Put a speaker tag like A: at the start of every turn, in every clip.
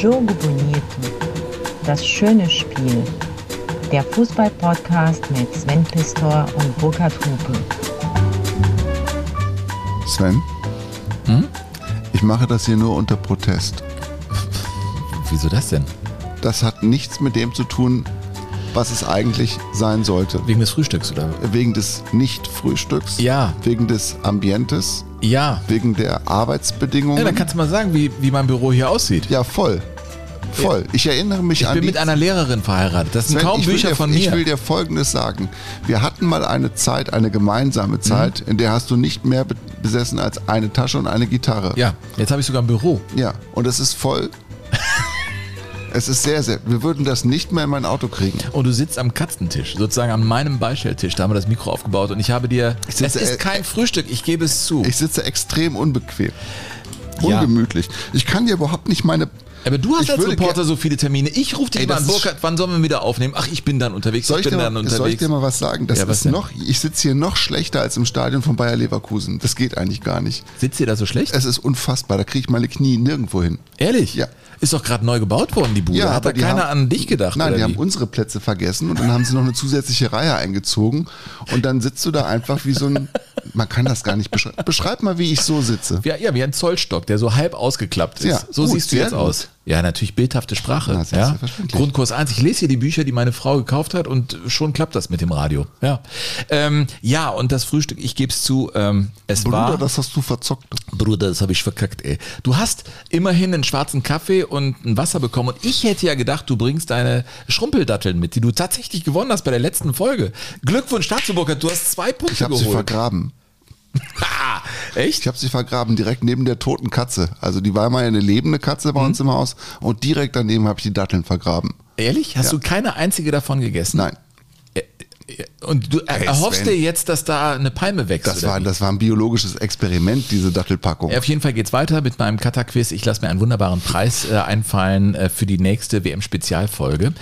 A: Jogo Bonito. Das schöne Spiel. Der Fußball-Podcast mit Sven Pistor und Burkhard Hupe.
B: Sven? Ich mache das hier nur unter Protest.
C: Wieso das denn?
B: Das hat nichts mit dem zu tun, was es eigentlich sein sollte.
C: Wegen des Frühstücks, oder?
B: Wegen des Nicht-Frühstücks,
C: Ja.
B: wegen des Ambientes,
C: Ja.
B: wegen der Arbeitsbedingungen.
C: Ja, dann kannst du mal sagen, wie, wie mein Büro hier aussieht.
B: ja, voll. Voll. Ich erinnere mich
C: Ich
B: an
C: bin
B: die
C: mit einer Lehrerin verheiratet. Das sind
B: Sven,
C: kaum
B: ich
C: Bücher
B: dir,
C: von
B: Ich
C: mir.
B: will dir Folgendes sagen. Wir hatten mal eine Zeit, eine gemeinsame Zeit,
C: Mhm.
B: in der hast du nicht mehr be- besessen als eine Tasche und eine Gitarre.
C: ja, jetzt habe ich sogar ein Büro.
B: Ja, und es ist voll. Es ist sehr, sehr. Wir würden das nicht mehr in mein Auto kriegen.
C: Und du sitzt am Katzentisch, sozusagen an meinem Beistelltisch. Da haben wir das Mikro aufgebaut und ich habe dir.
B: Ich
C: Es
B: sitze,
C: ist
B: äh,
C: kein Frühstück, ich gebe es zu.
B: Ich sitze extrem unbequem.
C: Ja.
B: Ungemütlich. Ich kann dir überhaupt nicht meine.
C: Aber du hast
B: Ich
C: als Reporter so viele Termine. Ich rufe dich
B: Ey,
C: mal an, Burkhard, wann sollen wir wieder aufnehmen? Ach, ich bin dann unterwegs,
B: Soll
C: ich
B: ich,
C: bin
B: dir,
C: dann
B: mal- soll ich
C: unterwegs.
B: dir mal was sagen? Das
C: Ja, was
B: ist
C: denn?
B: noch. Ich sitze hier noch schlechter als im Stadion von Bayer Leverkusen. Das geht eigentlich gar nicht.
C: Sitzt ihr da so schlecht?
B: Es ist unfassbar. Da kriege ich meine Knie nirgendwo hin.
C: Ehrlich?
B: Ja.
C: Ist doch gerade neu gebaut worden, die Bude. Hat da keiner
B: haben-
C: an dich gedacht?
B: Nein, die
C: wie?
B: haben unsere Plätze vergessen und dann haben sie noch eine zusätzliche Reihe eingezogen und dann sitzt du da einfach wie so ein, man kann das gar nicht beschreiben. Beschreib mal, wie ich so sitze.
C: Ja, ja, wie ein Zollstock, der so halb ausgeklappt ist.
B: Ja,
C: so
B: gut,
C: siehst du jetzt
B: gut.
C: aus. Ja, natürlich bildhafte Sprache.
B: Na,
C: ja. Grundkurs 1. Ich lese hier die Bücher, die meine Frau gekauft hat und schon klappt das mit dem Radio. Ja, ähm, ja und das Frühstück, ich gebe es zu, ähm, es
B: Bruder,
C: war...
B: das hast du verzockt.
C: Bruder, das habe ich verkackt, ey. Du hast immerhin einen schwarzen Kaffee und ein Wasser bekommen. Und ich hätte ja gedacht, du bringst deine Schrumpeldatteln mit, die du tatsächlich gewonnen hast bei der letzten Folge. Glückwunsch dazu, Burkhard. Du hast zwei Punkte
B: Ich habe sie
C: geholt.
B: vergraben.
C: Ha, echt?
B: Ich habe sie vergraben direkt neben der toten Katze. Also die war mal eine lebende Katze
C: Mhm.
B: bei uns im Haus und direkt daneben habe ich die Datteln vergraben.
C: Ehrlich? Hast
B: Ja.
C: du keine einzige davon gegessen?
B: Nein,
C: Und du
B: Ey,
C: erhoffst
B: Sven.
C: dir jetzt, dass da eine Palme wächst?
B: das war, das war ein biologisches Experiment, diese Dattelpackung.
C: Ja, auf jeden Fall geht's weiter mit meinem Kata-Quiz. Ich lasse mir einen wunderbaren Preis äh, einfallen äh, für die nächste WM-Spezialfolge.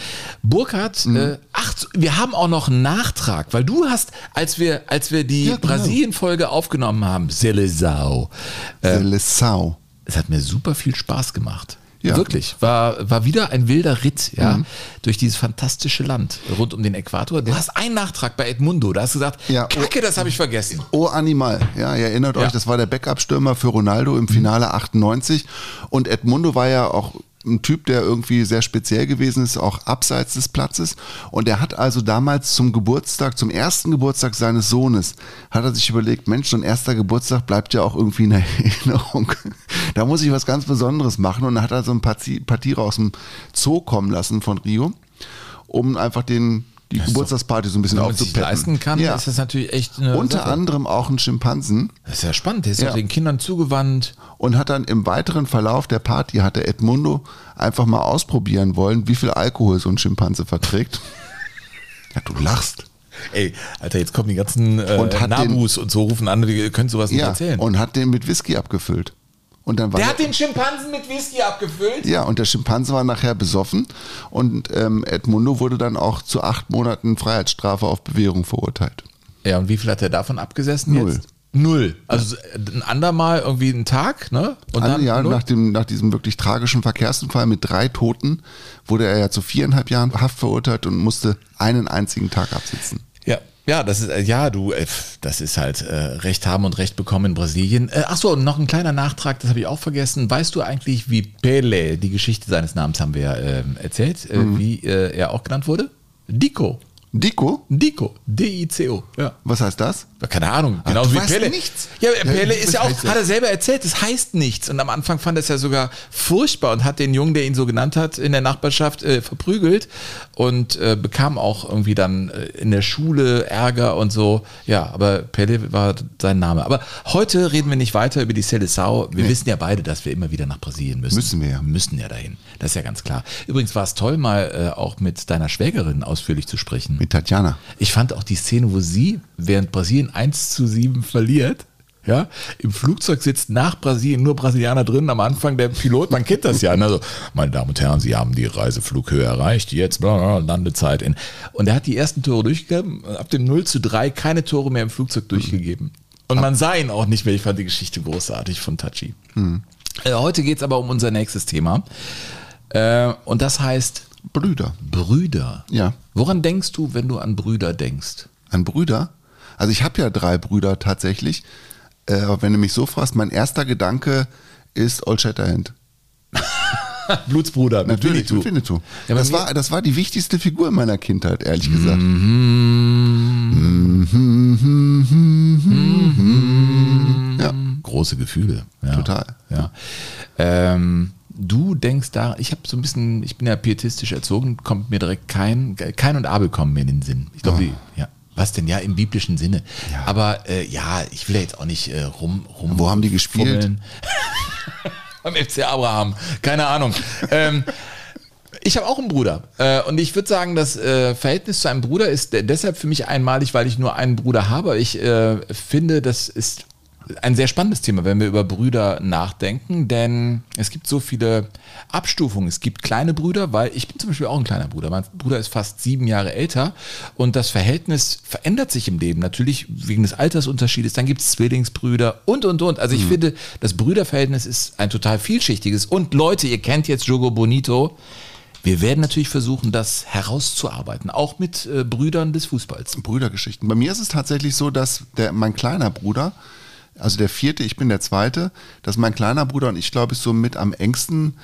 C: Burkhard,
B: Mhm.
C: äh, ach, wir haben auch noch einen Nachtrag, weil du hast, als wir, als wir die
B: Ja, genau.
C: Brasilien-Folge aufgenommen haben, Selesau, äh,
B: Sau.
C: es hat mir super viel Spaß gemacht.
B: Ja. Mhm.
C: Wirklich. War, war wieder ein wilder Ritt, ja, durch dieses fantastische Land rund um den Äquator. Du hast einen Nachtrag bei Edmundo. Da hast du gesagt,
B: Ja,
C: Kacke, das habe ich vergessen.
B: Oh Animal, ja, ihr erinnert
C: Ja.
B: euch, das war der Backup-Stürmer für Ronaldo im Finale 98 und Edmundo war ja auch ein Typ, der irgendwie sehr speziell gewesen ist, auch abseits des Platzes und er hat also damals zum Geburtstag, zum ersten Geburtstag seines Sohnes, hat er sich überlegt, Mensch, so ein erster Geburtstag bleibt ja auch irgendwie in Erinnerung. Da muss ich was ganz Besonderes machen und dann hat er so ein paar Tiere aus dem Zoo kommen lassen von Rio, um einfach den, die Geburtstagsparty so ein bisschen
C: Wenn man sich
B: aufzupeppen.
C: leisten kann,
B: Ja.
C: ist das natürlich echt eine
B: Unter
C: Sache.
B: anderem auch ein Schimpansen
C: Das ist ja spannend. Der ist
B: Ja.
C: den Kindern zugewandt.
B: und hat dann im weiteren Verlauf der Party hatte Edmundo einfach mal ausprobieren wollen, wie viel Alkohol so ein Schimpanse verträgt. Ja, du lachst.
C: Ey, Alter, jetzt kommen die ganzen äh,
B: Und hat
C: Nabus und so rufen an, wir können sowas nicht
B: Ja,
C: erzählen.
B: und hat den mit Whisky abgefüllt. Und dann war
C: der hat den Schimpansen mit Whisky abgefüllt?
B: ja, und der Schimpanse war nachher besoffen und ähm, Edmundo wurde dann auch zu acht Monaten Freiheitsstrafe auf Bewährung verurteilt.
C: Ja, und wie viel hat er davon abgesessen
B: Null.
C: jetzt? Null. Also ein andermal irgendwie einen Tag, ne? Und
B: An,
C: dann
B: ja, nach, dem, nach diesem wirklich tragischen Verkehrsunfall mit drei Toten wurde er ja zu viereinhalb Jahren Haft verurteilt und musste einen einzigen Tag absitzen.
C: Ja, das ist, äh, ja, du, äh, das ist halt äh, Recht haben und Recht bekommen in Brasilien. Äh, ach so, und noch ein kleiner Nachtrag, das habe ich auch vergessen. Weißt du eigentlich, wie Pele, die Geschichte seines Namens haben wir ja ähm, erzählt, äh,
B: Mhm.
C: wie äh, er auch genannt wurde? Dico.
B: Dico?
C: Dico. D-I-C-O. Ja.
B: Was heißt das?
C: Keine Ahnung,
B: Ah,
C: genauso wie Pele.
B: nichts.
C: Ja,
B: Ja,
C: Pele
B: was
C: ist ja auch, hat er selber erzählt, das heißt nichts. Und am Anfang fand er es ja sogar furchtbar und hat den Jungen, der ihn so genannt hat, in der Nachbarschaft äh, verprügelt und äh, bekam auch irgendwie dann äh, in der Schule Ärger und so. Ja, aber Pele war sein Name. Aber heute reden wir nicht weiter über die Seleção. Wir wissen ja beide, dass wir immer wieder nach Brasilien müssen.
B: Müssen wir ja.
C: Müssen ja dahin. Das ist ja ganz klar. Übrigens war es toll, mal äh, auch mit deiner Schwägerin ausführlich zu sprechen.
B: Mit Tatjana.
C: Ich fand auch die Szene, wo sie, während Brasilien 1 zu 7 verliert, ja, im Flugzeug sitzt nach Brasilien nur Brasilianer drin, am Anfang der Pilot, man kennt das ja, ne, so, meine Damen und Herren, Sie haben die Reiseflughöhe erreicht, jetzt bla, bla, Landezeit in. Und er hat die ersten Tore durchgegeben, ab dem 0 zu 3 keine Tore mehr im Flugzeug durchgegeben. Und man sah ihn auch nicht mehr, ich fand die Geschichte großartig von Tachi. Äh, heute geht's aber um unser nächstes Thema. Äh, und das heißt
B: Brüder.
C: Brüder.
B: Ja.
C: Woran denkst du, wenn du an Brüder denkst?
B: An Brüder? Also ich habe ja drei Brüder tatsächlich. Äh, aber wenn du mich so fragst, mein erster Gedanke ist Old Shatterhand.
C: Blutsbruder,
B: Natürlich, mit Winnetou.
C: Ja,
B: das, war, das war die wichtigste Figur in meiner Kindheit, ehrlich gesagt. Ja.
C: Große Gefühle. Ja.
B: Total.
C: Ja. Ähm, du denkst da, ich habe so ein bisschen, ich bin ja pietistisch erzogen, kommt mir direkt kein, kein und Abel kommen mir in den Sinn. Ich glaube, die- ja. Was denn? Ja, im biblischen Sinne.
B: Ja.
C: Aber äh, ja, ich will ja jetzt auch nicht äh, rum, rum.
B: Wo haben die gespielt?
C: Beim FC Abraham. Keine Ahnung. ähm, ich habe auch einen Bruder. Äh, und ich würde sagen, das äh, Verhältnis zu einem Bruder ist de- deshalb für mich einmalig, weil ich nur einen Bruder habe. Ich äh, finde, das ist ein sehr spannendes Thema, wenn wir über Brüder nachdenken, denn es gibt so viele Abstufungen. Es gibt kleine Brüder, weil ich bin zum Beispiel auch ein kleiner Bruder. Mein Bruder ist fast sieben Jahre älter und das Verhältnis verändert sich im Leben. Natürlich wegen des Altersunterschiedes. Dann gibt es Zwillingsbrüder und, und, und. Also ich finde, das Brüderverhältnis ist ein total vielschichtiges. Und Leute, ihr kennt jetzt Jogo Bonito. Wir werden natürlich versuchen, das herauszuarbeiten, auch mit äh, Brüdern des Fußballs.
B: Brüdergeschichten. Bei mir ist es tatsächlich so, dass der, mein kleiner Bruder, also der vierte, ich bin der zweite, dass mein kleiner Bruder und ich, glaube ich, so mit am engsten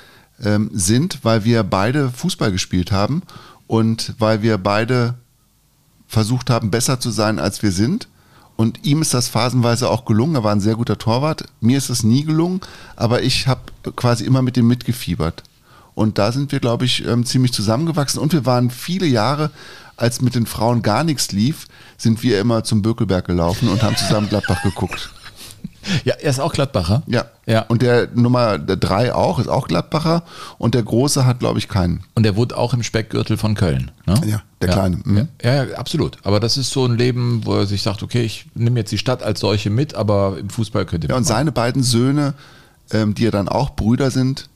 B: ähm, sind, weil wir beide Fußball gespielt haben und weil wir beide versucht haben, besser zu sein, als wir sind. Und ihm ist das phasenweise auch gelungen. Er war ein sehr guter Torwart. Mir ist es nie gelungen, aber ich habe quasi immer mit ihm mitgefiebert. Und da sind wir, glaube ich, ähm, ziemlich zusammengewachsen. Und wir waren viele Jahre, als mit den Frauen gar nichts lief, sind wir immer zum Bökelberg gelaufen und haben zusammen Gladbach geguckt.
C: Ja, er ist auch Gladbacher.
B: Ja.
C: Ja.
B: Und der Nummer drei auch, ist auch Gladbacher. Und der Große hat, glaube ich, keinen.
C: Und er wohnt auch im Speckgürtel von Köln. Ne?
B: Ja, der Kleine, mhm.
C: Ja, ja, absolut. Aber das ist so ein Leben, wo er sich sagt, okay, ich nehme jetzt die Stadt als solche mit, aber im Fußball könnte
B: Ja, und seine beiden Söhne, ähm, die ja dann auch Brüder sind,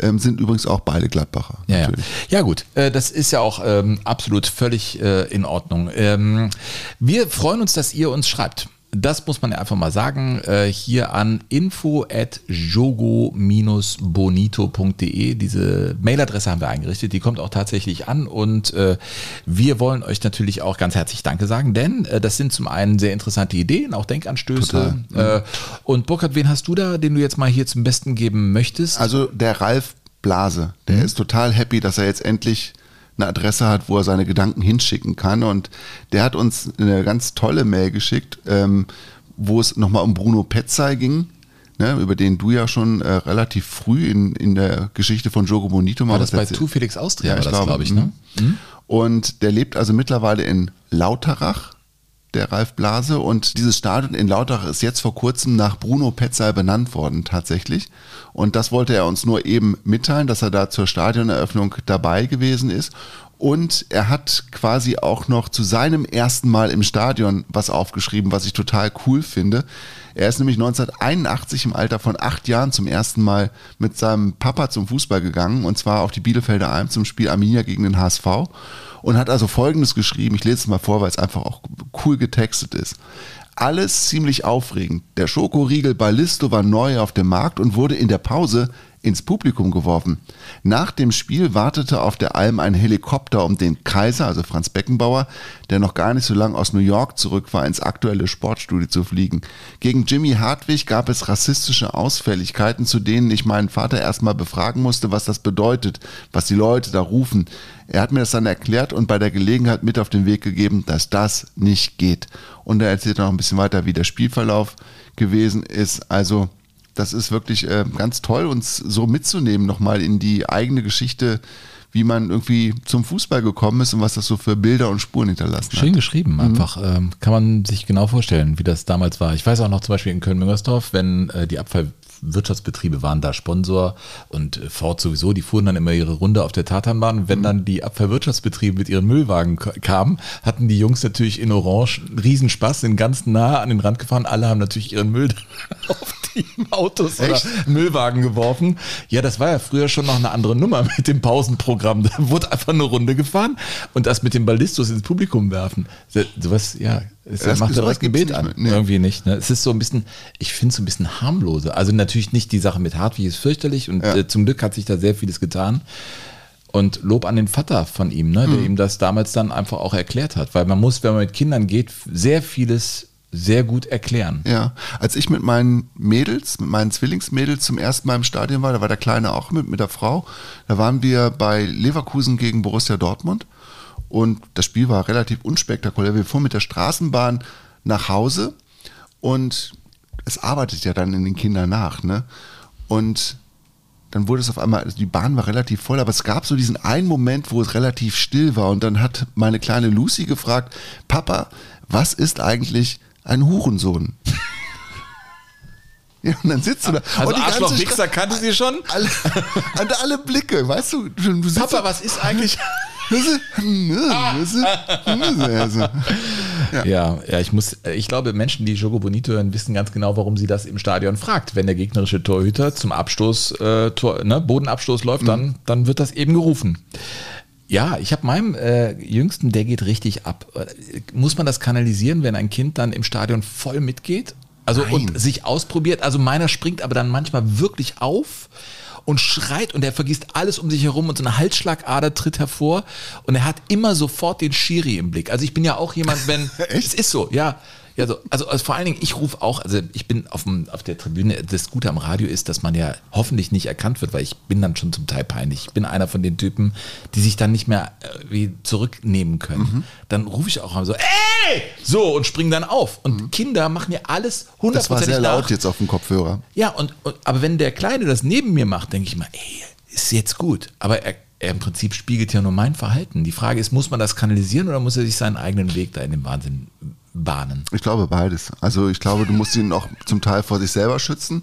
B: ähm, sind übrigens auch beide Gladbacher.
C: Ja, ja. ja gut, äh, das ist ja auch ähm, absolut völlig äh, in Ordnung. Ähm, wir freuen uns, dass ihr uns schreibt. Das muss man ja einfach mal sagen. Äh, hier an info at jogo-bonito.de. Diese Mailadresse haben wir eingerichtet. Die kommt auch tatsächlich an. Und äh, wir wollen euch natürlich auch ganz herzlich Danke sagen, denn äh, das sind zum einen sehr interessante Ideen, auch Denkanstöße. Äh, und Burkhard, wen hast du da, den du jetzt mal hier zum Besten geben möchtest?
B: Also der Ralf Blase, der
C: Mhm.
B: ist total happy, dass er jetzt endlich eine Adresse hat, wo er seine Gedanken hinschicken kann. Und der hat uns eine ganz tolle Mail geschickt, ähm, wo es nochmal um Bruno Petzai ging. Ne, über den du ja schon äh, relativ früh in, in der Geschichte von Jogo Bonito mal
C: war das
B: was
C: bei Tu Felix Austria,
B: Ja,
C: war das,
B: glaube,
C: glaube ich, ne?
B: mhm. Und der lebt also mittlerweile in Lauterach, der Ralf Blase. Und dieses Stadion in Lauterach ist jetzt vor kurzem nach Bruno Petzal benannt worden, tatsächlich. Und das wollte er uns nur eben mitteilen, dass er da zur Stadioneröffnung dabei gewesen ist. Und er hat quasi auch noch zu seinem ersten Mal im Stadion was aufgeschrieben, was ich total cool finde. Er ist nämlich 1981 im Alter von acht Jahren zum ersten Mal mit seinem Papa zum Fußball gegangen und zwar auf die Bielefelder Alm zum Spiel Arminia gegen den HSV und hat also Folgendes geschrieben. Ich lese es mal vor, weil es einfach auch cool getextet ist. Alles ziemlich aufregend. Der Schokoriegel Ballisto war neu auf dem Markt und wurde in der Pause ins Publikum geworfen. Nach dem Spiel wartete auf der Alm ein Helikopter, um den Kaiser, also Franz Beckenbauer, der noch gar nicht so lange aus New York zurück war, ins aktuelle Sportstudio zu fliegen. Gegen Jimmy Hartwig gab es rassistische Ausfälligkeiten, zu denen ich meinen Vater erstmal befragen musste, was das bedeutet, was die Leute da rufen. Er hat mir das dann erklärt und bei der Gelegenheit mit auf den Weg gegeben, dass das nicht geht. Und er erzählt noch ein bisschen weiter, wie der Spielverlauf gewesen ist. Also das ist wirklich äh, ganz toll, uns so mitzunehmen nochmal in die eigene Geschichte, wie man irgendwie zum Fußball gekommen ist und was das so für Bilder und Spuren hinterlassen
C: Schön
B: hat.
C: geschrieben, einfach. Ähm, kann man sich genau vorstellen, wie das damals war. Ich weiß auch noch zum Beispiel in Köln-Müngersdorf, wenn äh, die Abfallwirtschaftsbetriebe waren da Sponsor und äh, Ford sowieso, die fuhren dann immer ihre Runde auf der Tatanbahn. Wenn dann die Abfallwirtschaftsbetriebe mit ihren Müllwagen kamen, hatten die Jungs natürlich in Orange einen Riesenspaß, sind ganz nah an den Rand gefahren. Alle haben natürlich ihren Müll auf sieben Autos oder Müllwagen geworfen. Ja, das war ja früher schon noch eine andere Nummer mit dem Pausenprogramm. Da wurde einfach eine Runde gefahren und das mit dem Ballistus ins Publikum werfen. Sowas, ja, es
B: Das-
C: macht direkt Gebet
B: gibt's
C: an.
B: Nee.
C: Irgendwie nicht. Ne? Es ist so ein bisschen, ich finde es so ein bisschen harmloser. Also natürlich nicht die Sache mit Hartwig ist fürchterlich und
B: Ja.
C: äh, zum Glück hat sich da sehr vieles getan. Und Lob an den Vater von ihm, ne, der ihm das damals dann einfach auch erklärt hat. Weil man muss, wenn man mit Kindern geht, sehr vieles sehr gut erklären.
B: Ja, als ich mit meinen Mädels, mit meinen Zwillingsmädels zum ersten Mal im Stadion war, da war der Kleine auch mit, mit der Frau, da waren wir bei Leverkusen gegen Borussia Dortmund und das Spiel war relativ unspektakulär. Wir fuhren mit der Straßenbahn nach Hause und es arbeitet ja dann in den Kindern nach, ne? Und dann wurde es auf einmal, also die Bahn war relativ voll, aber es gab so diesen einen Moment, wo es relativ still war und dann hat meine kleine Lucy gefragt, Papa, was ist eigentlich ein Hurensohn? Ja, und dann sitzt du da.
C: Also
B: und die
C: Arschloch Wichser kannte sie schon.
B: alle, und alle Blicke, weißt du, du
C: Papa, was ist eigentlich?
B: also,
C: Ja, ja, ich muss, ich glaube, Menschen, die Jogo Bonito hören, wissen ganz genau, warum sie das im Stadion fragt. Wenn der gegnerische Torhüter zum Abstoß, äh, Tor, ne, Bodenabstoß läuft, dann, dann wird das eben gerufen. Ja, ich habe meinem äh, Jüngsten, der geht richtig ab. Äh, Muss man das kanalisieren, wenn ein Kind dann im Stadion voll mitgeht? Also
B: Nein.
C: und sich ausprobiert. Also meiner springt aber dann manchmal wirklich auf und schreit und er vergisst alles um sich herum und so eine Halsschlagader tritt hervor und er hat immer sofort den Schiri im Blick. Also ich bin ja auch jemand, wenn es ist so, ja. Ja, so, also, also vor allen Dingen, ich rufe auch, also ich bin auf, dem, auf der Tribüne, das Gute am Radio ist, dass man ja hoffentlich nicht erkannt wird, weil ich bin dann schon zum Teil peinlich. Ich bin einer von den Typen, die sich dann nicht mehr äh, wie zurücknehmen können. Dann rufe ich auch mal so, ey! So, und spring dann auf. Und Kinder machen ja alles
B: das war
C: hundertprozentig
B: sehr
C: nach.
B: laut jetzt auf dem Kopfhörer.
C: Ja, und, und aber wenn der Kleine das neben mir macht, denke ich mal, ey, ist jetzt gut. Aber er, er im Prinzip spiegelt ja nur mein Verhalten. Die Frage ist, muss man das kanalisieren oder muss er sich seinen eigenen Weg da in dem Wahnsinn bahnen?
B: Ich glaube beides. Also ich glaube, du musst ihn auch zum Teil vor sich selber schützen.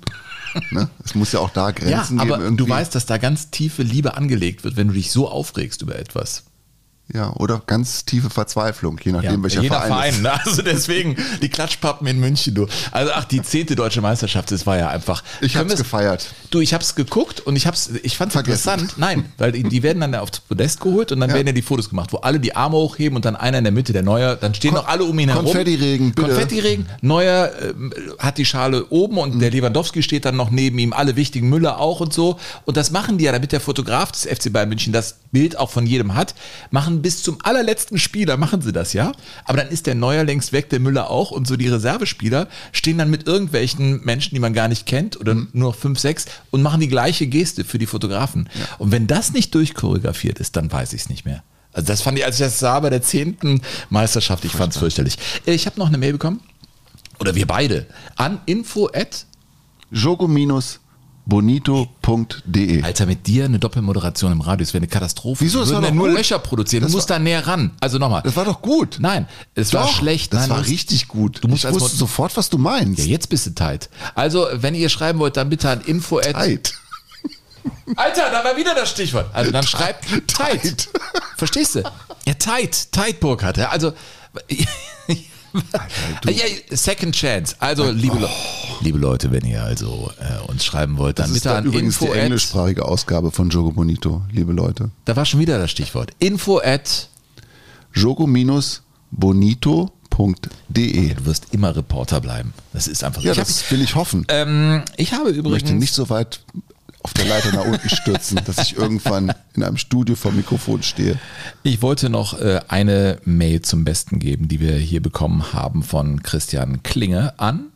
B: Ne? Es muss ja auch da
C: Ja,
B: Grenzen
C: aber
B: geben. Irgendwie.
C: du weißt, dass da ganz tiefe Liebe angelegt wird, wenn du dich so aufregst über etwas.
B: Ja, oder ganz tiefe Verzweiflung, je nachdem, welcher
C: jeder
B: Verein.
C: Verein, ne? also deswegen die Klatschpappen in München, du. Also ach, die zehnte deutsche Meisterschaft, das war ja einfach.
B: Ich hab's
C: wir's-
B: gefeiert.
C: Du, ich hab's geguckt und ich hab's, ich fand's
B: Vergessen.
C: interessant. Nein, weil die, die werden dann aufs Podest geholt und dann
B: Ja.
C: werden ja die Fotos gemacht, wo alle die Arme hochheben und dann einer in der Mitte, der Neuer, dann stehen noch alle um ihn herum.
B: Konfettiregen, bitte.
C: Konfettiregen. Neuer ähm, hat die Schale oben und
B: Mhm.
C: der Lewandowski steht dann noch neben ihm, alle wichtigen Müller auch und so. Und das machen die ja, damit der Fotograf des FC Bayern München das Bild auch von jedem hat, machen bis zum allerletzten Spieler, machen sie das, ja. Aber dann ist der Neuer längst weg, der Müller auch und so die Reservespieler stehen dann mit irgendwelchen Menschen, die man gar nicht kennt oder
B: Mhm.
C: nur fünf, sechs und machen die gleiche Geste für die Fotografen. Und wenn das nicht durchchoreografiert ist, dann weiß ich es nicht mehr. Also das fand ich, als ich das sah bei der zehnten Meisterschaft, ich fand es fürchterlich. Ich habe noch eine Mail bekommen, oder wir beide, an info at
B: jogo-bonito.de
C: Alter, mit dir eine Doppelmoderation im Radio, das wäre eine Katastrophe.
B: Wieso?
C: Wir
B: Das
C: würden
B: war
C: ja nur
B: gut.
C: Löcher produzieren.
B: Das
C: du musst
B: war-
C: da näher ran. Also nochmal.
B: Das war doch gut.
C: Nein, es war
B: Doch,
C: schlecht.
B: Das
C: Nein,
B: war
C: du musst-
B: richtig gut.
C: Du musst
B: ich wusste sofort, was du meinst.
C: Ja, jetzt bist du tight. Also, wenn ihr schreiben wollt, dann bitte an info
B: Tight.
C: Alter, da war wieder das Stichwort. Also dann schreibt tight.
B: Tight.
C: Verstehst du? Ja, tight. Tight Burkhardt. Ja, also. ja, second Chance. Also, liebe, Le liebe Leute, wenn ihr also äh, uns schreiben wollt, dann
B: Das ist
C: bitte
B: dann
C: an
B: übrigens
C: info
B: die englischsprachige Ausgabe von Jogo Bonito, liebe Leute.
C: Da war schon wieder das Stichwort. Info at.
B: jogo-bonito.de
C: Du wirst immer Reporter bleiben. Das ist einfach.
B: Ja,
C: ich, hab,
B: das will ich hoffen.
C: ähm, ich habe
B: Ich möchte
C: übrigens.
B: nicht so weit auf der Leiter nach unten stürzen, dass ich irgendwann in einem Studio vor dem Mikrofon stehe.
C: Ich wollte noch äh, eine Mail zum Besten geben, die wir hier bekommen haben von Christian Klinge an.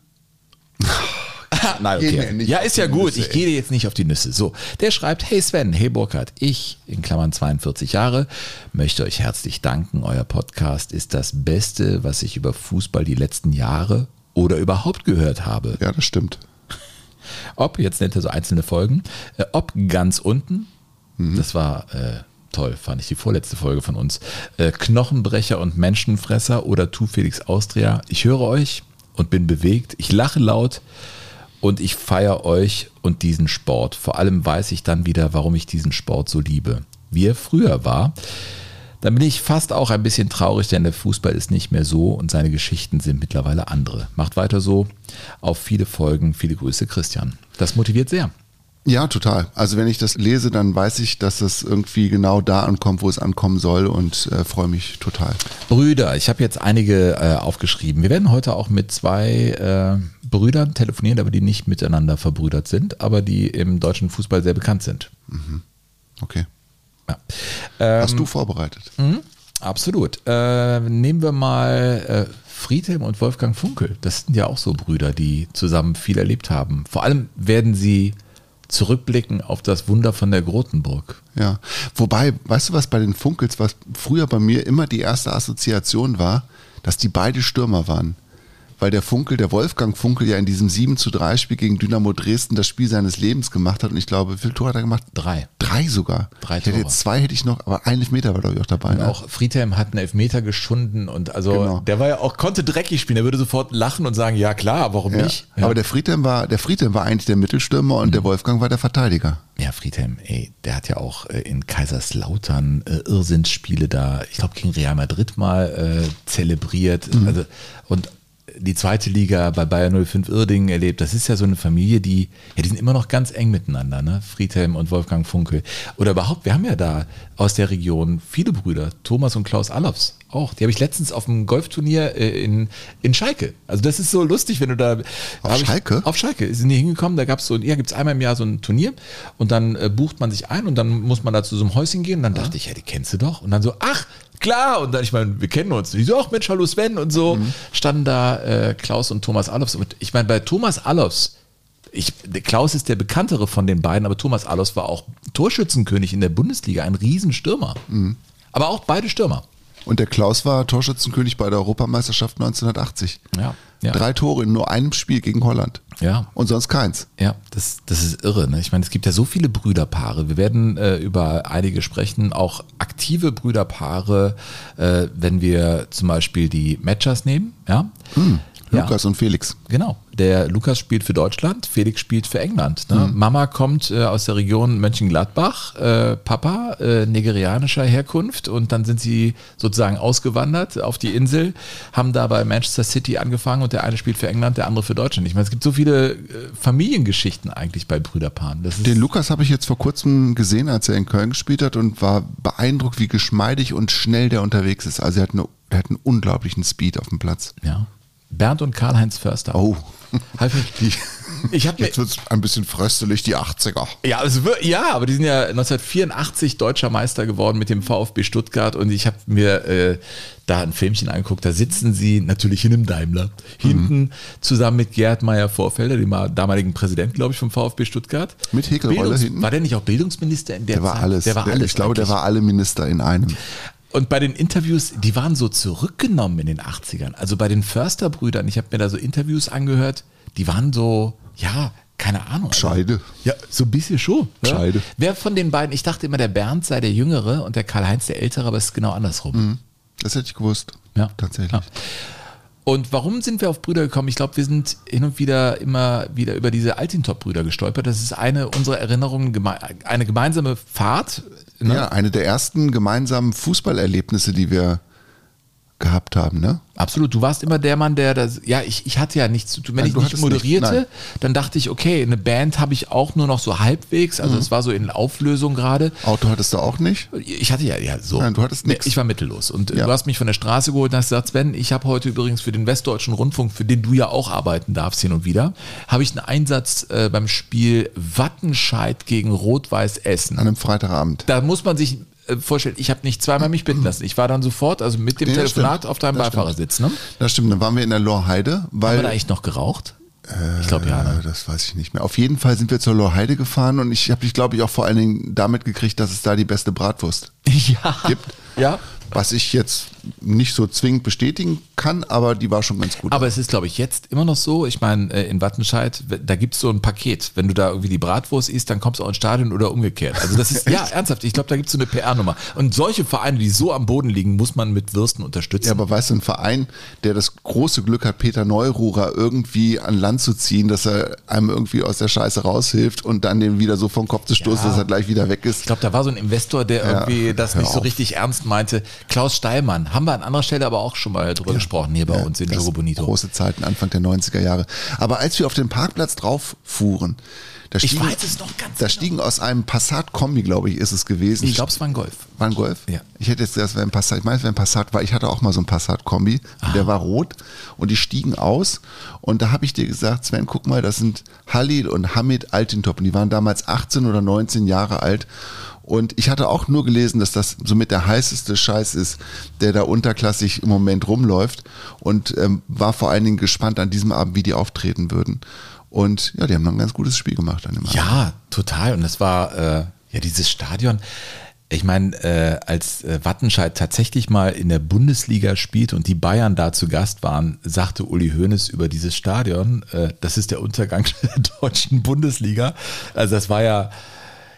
C: Nein, okay. Ja, ist ja gut.
B: Nüsse,
C: ich gehe dir jetzt nicht auf die Nüsse. So, der schreibt: Hey Sven, hey Burkhard, ich, in Klammern 42 Jahre, möchte euch herzlich danken. Euer Podcast ist das Beste, was ich über Fußball die letzten Jahre oder überhaupt gehört habe.
B: Ja, das stimmt.
C: Ob, jetzt nennt er so einzelne Folgen, äh, ob ganz unten,
B: Mhm.
C: das war äh, toll, fand ich die vorletzte Folge von uns, äh, Knochenbrecher und Menschenfresser oder Tu Felix Austria. Ich höre euch und bin bewegt, ich lache laut und ich feiere euch und diesen Sport. Vor allem weiß ich dann wieder, warum ich diesen Sport so liebe. Wie er früher war, dann bin ich fast auch ein bisschen traurig, denn der Fußball ist nicht mehr so und seine Geschichten sind mittlerweile andere. Macht weiter so. Auf viele Folgen. Viele Grüße, Christian. Das motiviert sehr.
B: Ja, total. Also wenn ich das lese, dann weiß ich, dass das irgendwie genau da ankommt, wo es ankommen soll und äh, freue mich total.
C: Brüder, ich habe jetzt einige äh, aufgeschrieben. Wir werden heute auch mit zwei äh, Brüdern telefonieren, aber die nicht miteinander verbrüdert sind, aber die im deutschen Fußball sehr bekannt sind.
B: Mhm. Okay.
C: Ja. Ähm,
B: Hast du vorbereitet?
C: mh, absolut. Äh, nehmen wir mal äh, Friedhelm und Wolfgang Funkel. Das sind ja auch so Brüder, die zusammen viel erlebt haben. Vor allem werden sie zurückblicken auf das Wunder von der Grotenburg.
B: Ja. Wobei, weißt du was bei den Funkels, was früher bei mir immer die erste Assoziation war, dass die beide Stürmer waren. Weil der Funkel, der Wolfgang Funkel ja in diesem 7 zu 3 Spiel gegen Dynamo Dresden das Spiel seines Lebens gemacht hat. Und ich glaube, wie viele Tore hat er gemacht?
C: Drei.
B: Drei sogar.
C: Drei
B: ich hätte
C: Tore.
B: jetzt zwei hätte ich noch, aber ein Elfmeter war glaube ich auch dabei.
C: Und
B: Ne?
C: auch Friedhelm hat einen Elfmeter geschunden und also
B: Genau.
C: der war ja auch, konnte dreckig spielen. Der würde sofort lachen und sagen, ja klar, warum
B: Ja.
C: nicht? Ja.
B: Aber der Friedhelm war, der Friedhelm war eigentlich der Mittelstürmer und der Wolfgang war der Verteidiger.
C: Ja, Friedhelm, ey, der hat ja auch äh, in Kaiserslautern äh, Irrsinnsspiele da, ich glaube gegen Real Madrid mal äh, zelebriert. Also, und die zweite Liga bei Bayern 05 Irdingen erlebt. Das ist ja so eine Familie, die, ja, die sind immer noch ganz eng miteinander, ne? Friedhelm und Wolfgang Funkel. Oder überhaupt, wir haben ja da aus der Region viele Brüder, Thomas und Klaus Allofs auch. Die habe ich letztens auf dem Golfturnier äh, in, in Schalke. Also das ist so lustig, wenn du da...
B: Auf
C: hab ich-
B: Schalke?
C: Auf Schalke sind die hingekommen, da gab es so, ja, gibt es einmal im Jahr so ein Turnier und dann äh, bucht man sich ein und dann muss man da zu so einem Häuschen gehen und dann dachte ich, ja, die kennst du doch. Und dann so, ach, klar. Und dann, ich meine, wir kennen uns. Die so, ach Mensch, hallo Sven und so. Standen da äh, Klaus und Thomas Allofs. Und ich meine, bei Thomas Allofs, ich, Klaus ist der bekanntere von den beiden, aber Thomas Allofs war auch Torschützenkönig in der Bundesliga, ein Riesenstürmer. Aber auch beide Stürmer.
B: Und der Klaus war Torschützenkönig bei der Europameisterschaft 1980.
C: Ja, ja.
B: Drei Tore in nur einem Spiel gegen Holland.
C: Ja.
B: Und sonst keins.
C: Ja, das, das ist irre. Ne? Ich meine, es gibt ja so viele Brüderpaare. Wir werden äh, über einige sprechen, auch aktive Brüderpaare, äh, wenn wir zum Beispiel die Matchers nehmen. Ja? Ja.
B: Lukas und Felix.
C: Genau. Der Lukas spielt für Deutschland, Felix spielt für England. Ne? Mama kommt äh, aus der Region Mönchengladbach, äh, Papa äh, nigerianischer Herkunft und dann sind sie sozusagen ausgewandert auf die Insel, haben da bei Manchester City angefangen und der eine spielt für England, der andere für Deutschland. Ich meine, es gibt so viele äh, Familiengeschichten eigentlich bei Brüderpaaren.
B: Den Lukas habe ich jetzt vor kurzem gesehen, als er in Köln gespielt hat und war beeindruckt, wie geschmeidig und schnell der unterwegs ist. Also er hat, eine, er hat einen unglaublichen Speed auf dem Platz.
C: ja. Bernd und Karl-Heinz Förster.
B: Oh.
C: Hab ich ich mir
B: Jetzt wird es ein bisschen fröstelig, die 80er.
C: Ja, also, ja, aber die sind ja 1984 deutscher Meister geworden mit dem VfB Stuttgart und ich habe mir äh, da ein Filmchen angeguckt. Da sitzen sie natürlich in einem Daimler hinten zusammen mit Gerd Meyer-Vorfelder, dem damaligen Präsidenten, glaube ich, vom VfB Stuttgart.
B: Mit Häkelrolle hinten?
C: War der nicht auch Bildungsminister in der
B: Der war
C: Zeit?
B: alles.
C: Der war alles.
B: ich glaube, der
C: eigentlich.
B: war alle Minister in einem.
C: Und bei den Interviews, die waren so zurückgenommen in den 80ern. Also bei den Förster-Brüdern, ich habe mir da so Interviews angehört, die waren so, ja, keine Ahnung. also-
B: Scheide.
C: Ja, so ein bisschen schon. Ja.
B: Scheide.
C: Wer von den beiden, ich dachte immer, der Bernd sei der Jüngere und der Karl-Heinz der Ältere, aber es ist genau andersrum.
B: Das hätte ich gewusst.
C: Ja.
B: Tatsächlich.
C: Ja. Und warum sind wir auf Brüder gekommen? Ich glaube, wir sind hin und wieder immer wieder über diese Altintop-Brüder gestolpert. Das ist eine unserer Erinnerungen, eine gemeinsame Fahrt. Ne?
B: Ja, eine der ersten gemeinsamen Fußballerlebnisse, die wir gehabt haben, ne?
C: Absolut. Du warst immer der Mann, der das. Ja, ich, ich hatte ja nichts zu tun. Wenn
B: Nein,
C: ich nicht
B: nicht,
C: moderierte,
B: nein.
C: dann dachte ich, okay, eine Band habe ich auch nur noch so halbwegs.
B: Mhm.
C: Also es war so in Auflösung gerade.
B: Auto hattest du auch nicht?
C: Ich hatte ja, ja so.
B: Nein, du hattest nix.
C: Ich war mittellos. Und äh,
B: Ja.
C: du hast mich von der Straße geholt und hast gesagt, Sven, ich habe heute übrigens für den Westdeutschen Rundfunk, für den du ja auch arbeiten darfst hin und wieder, habe ich einen Einsatz äh, beim Spiel Wattenscheid gegen Rot-Weiß Essen.
B: An einem Freitagabend.
C: Da muss man sich vorstellen, ich habe nicht zweimal mich bitten lassen. Ich war dann sofort, also mit dem
B: Ja,
C: Telefonat
B: stimmt.
C: auf deinem
B: Das
C: Beifahrersitz. Ne?
B: Das stimmt, dann waren wir in der Lorheide,
C: Haben
B: weil.
C: wir da eigentlich noch geraucht? ich glaube ja.
B: Äh,
C: Ne?
B: Das weiß ich nicht mehr. Auf jeden Fall sind wir zur Lorheide gefahren und ich habe dich, glaube ich, auch vor allen Dingen damit gekriegt, dass es da die beste Bratwurst
C: Ja.
B: gibt.
C: Ja.
B: Was ich jetzt nicht so zwingend bestätigen kann, aber die war schon ganz gut.
C: Aber es ist, glaube ich, jetzt immer noch so. Ich meine, äh, in Wattenscheid, da gibt es so ein Paket. Wenn du da irgendwie die Bratwurst isst, dann kommst du auch ins Stadion oder umgekehrt. Also das ist, ja, ernsthaft. Ich glaube, da gibt es so eine PR-Nummer. Und solche Vereine, die so am Boden liegen, muss man mit Würsten unterstützen.
B: ja, aber weißt du, ein Verein, der das große Glück hat, Peter Neururer irgendwie an Land zu ziehen, dass er einem irgendwie aus der Scheiße raushilft und dann den wieder so vom Kopf zu stoßen,
C: Ja.
B: dass er gleich wieder weg
C: Ich
B: ist.
C: glaube, da war so ein Investor, der
B: Ja,
C: irgendwie das
B: hör
C: nicht so
B: auf.
C: richtig ernst meinte. Klaus Steilmann, haben wir an anderer Stelle aber auch schon mal drüber gesprochen, hier bei uns in Jogo Bonito.
B: Große Zeiten, Anfang der 90er Jahre. Aber als wir auf den Parkplatz drauf fuhren, da
C: Ich
B: stiegen,
C: weiß es noch ganz
B: da
C: genau.
B: stiegen aus einem Passat-Kombi, glaube ich, ist es gewesen.
C: Ich glaube, es war ein Golf.
B: War ein Golf?
C: Ja.
B: Ich hätte jetzt, das wäre ein Passat, ich meine, es wäre ein Passat, weil ich hatte auch mal so ein Passat-Kombi, der war rot und die stiegen aus und da habe ich dir gesagt, Sven, guck mal, das sind Halil und Hamid Altintop und die waren damals 18 oder 19 Jahre alt und ich hatte auch nur gelesen, dass das somit der heißeste Scheiß ist, der da unterklassig im Moment rumläuft und ähm, war vor allen Dingen gespannt an diesem Abend, wie die auftreten würden. Und ja, die haben ein ganz gutes Spiel gemacht an dem Abend.
C: Ja, total. Und das war äh, ja dieses Stadion. Ich meine, äh, als äh, Wattenscheid tatsächlich mal in der Bundesliga spielt und die Bayern da zu Gast waren, sagte Uli Hoeneß über dieses Stadion, äh, das ist der Untergang der deutschen Bundesliga. Also das war ja,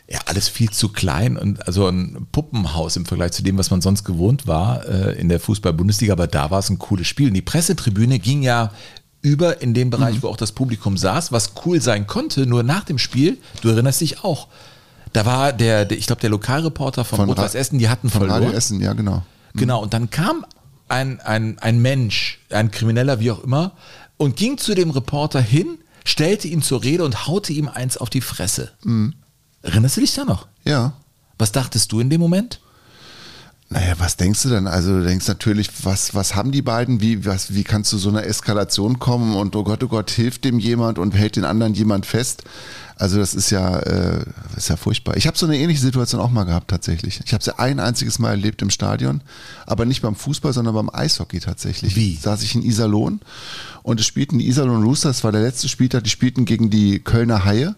C: ja alles viel zu klein und also ein Puppenhaus im Vergleich zu dem, was man sonst gewohnt war äh, in der Fußball-Bundesliga. Aber da war es ein cooles Spiel. Und die Pressetribüne ging ja über in dem Bereich, wo auch das Publikum saß, was cool sein konnte. Nur nach dem Spiel, du erinnerst dich auch, da war der, der ich glaube, der Lokalreporter von,
B: Von
C: Rot-Weiß Essen, die hatten
B: Von
C: verloren.
B: Radio Essen, ja genau.
C: Genau, und dann kam ein, ein, ein Mensch, ein Krimineller, wie auch immer, und ging zu dem Reporter hin, stellte ihn zur Rede und haute ihm eins auf die Fresse. Erinnerst du dich da noch?
B: Ja.
C: Was dachtest du in dem Moment?
B: Naja, was denkst du denn? Also du denkst natürlich, was, was haben die beiden? Wie, was, wie kannst du so einer Eskalation kommen? Und oh Gott, oh Gott, hilft dem jemand und hält den anderen jemand fest? Also das ist ja, äh, ist ja furchtbar. Ich habe so eine ähnliche Situation auch mal gehabt tatsächlich. Ich habe sie ein einziges Mal erlebt im Stadion, aber nicht beim Fußball, sondern beim Eishockey tatsächlich.
C: Wie?
B: Saß ich in Iserlohn und es spielten die Iserlohn Roosters, das war der letzte Spieltag, die spielten gegen die Kölner Haie.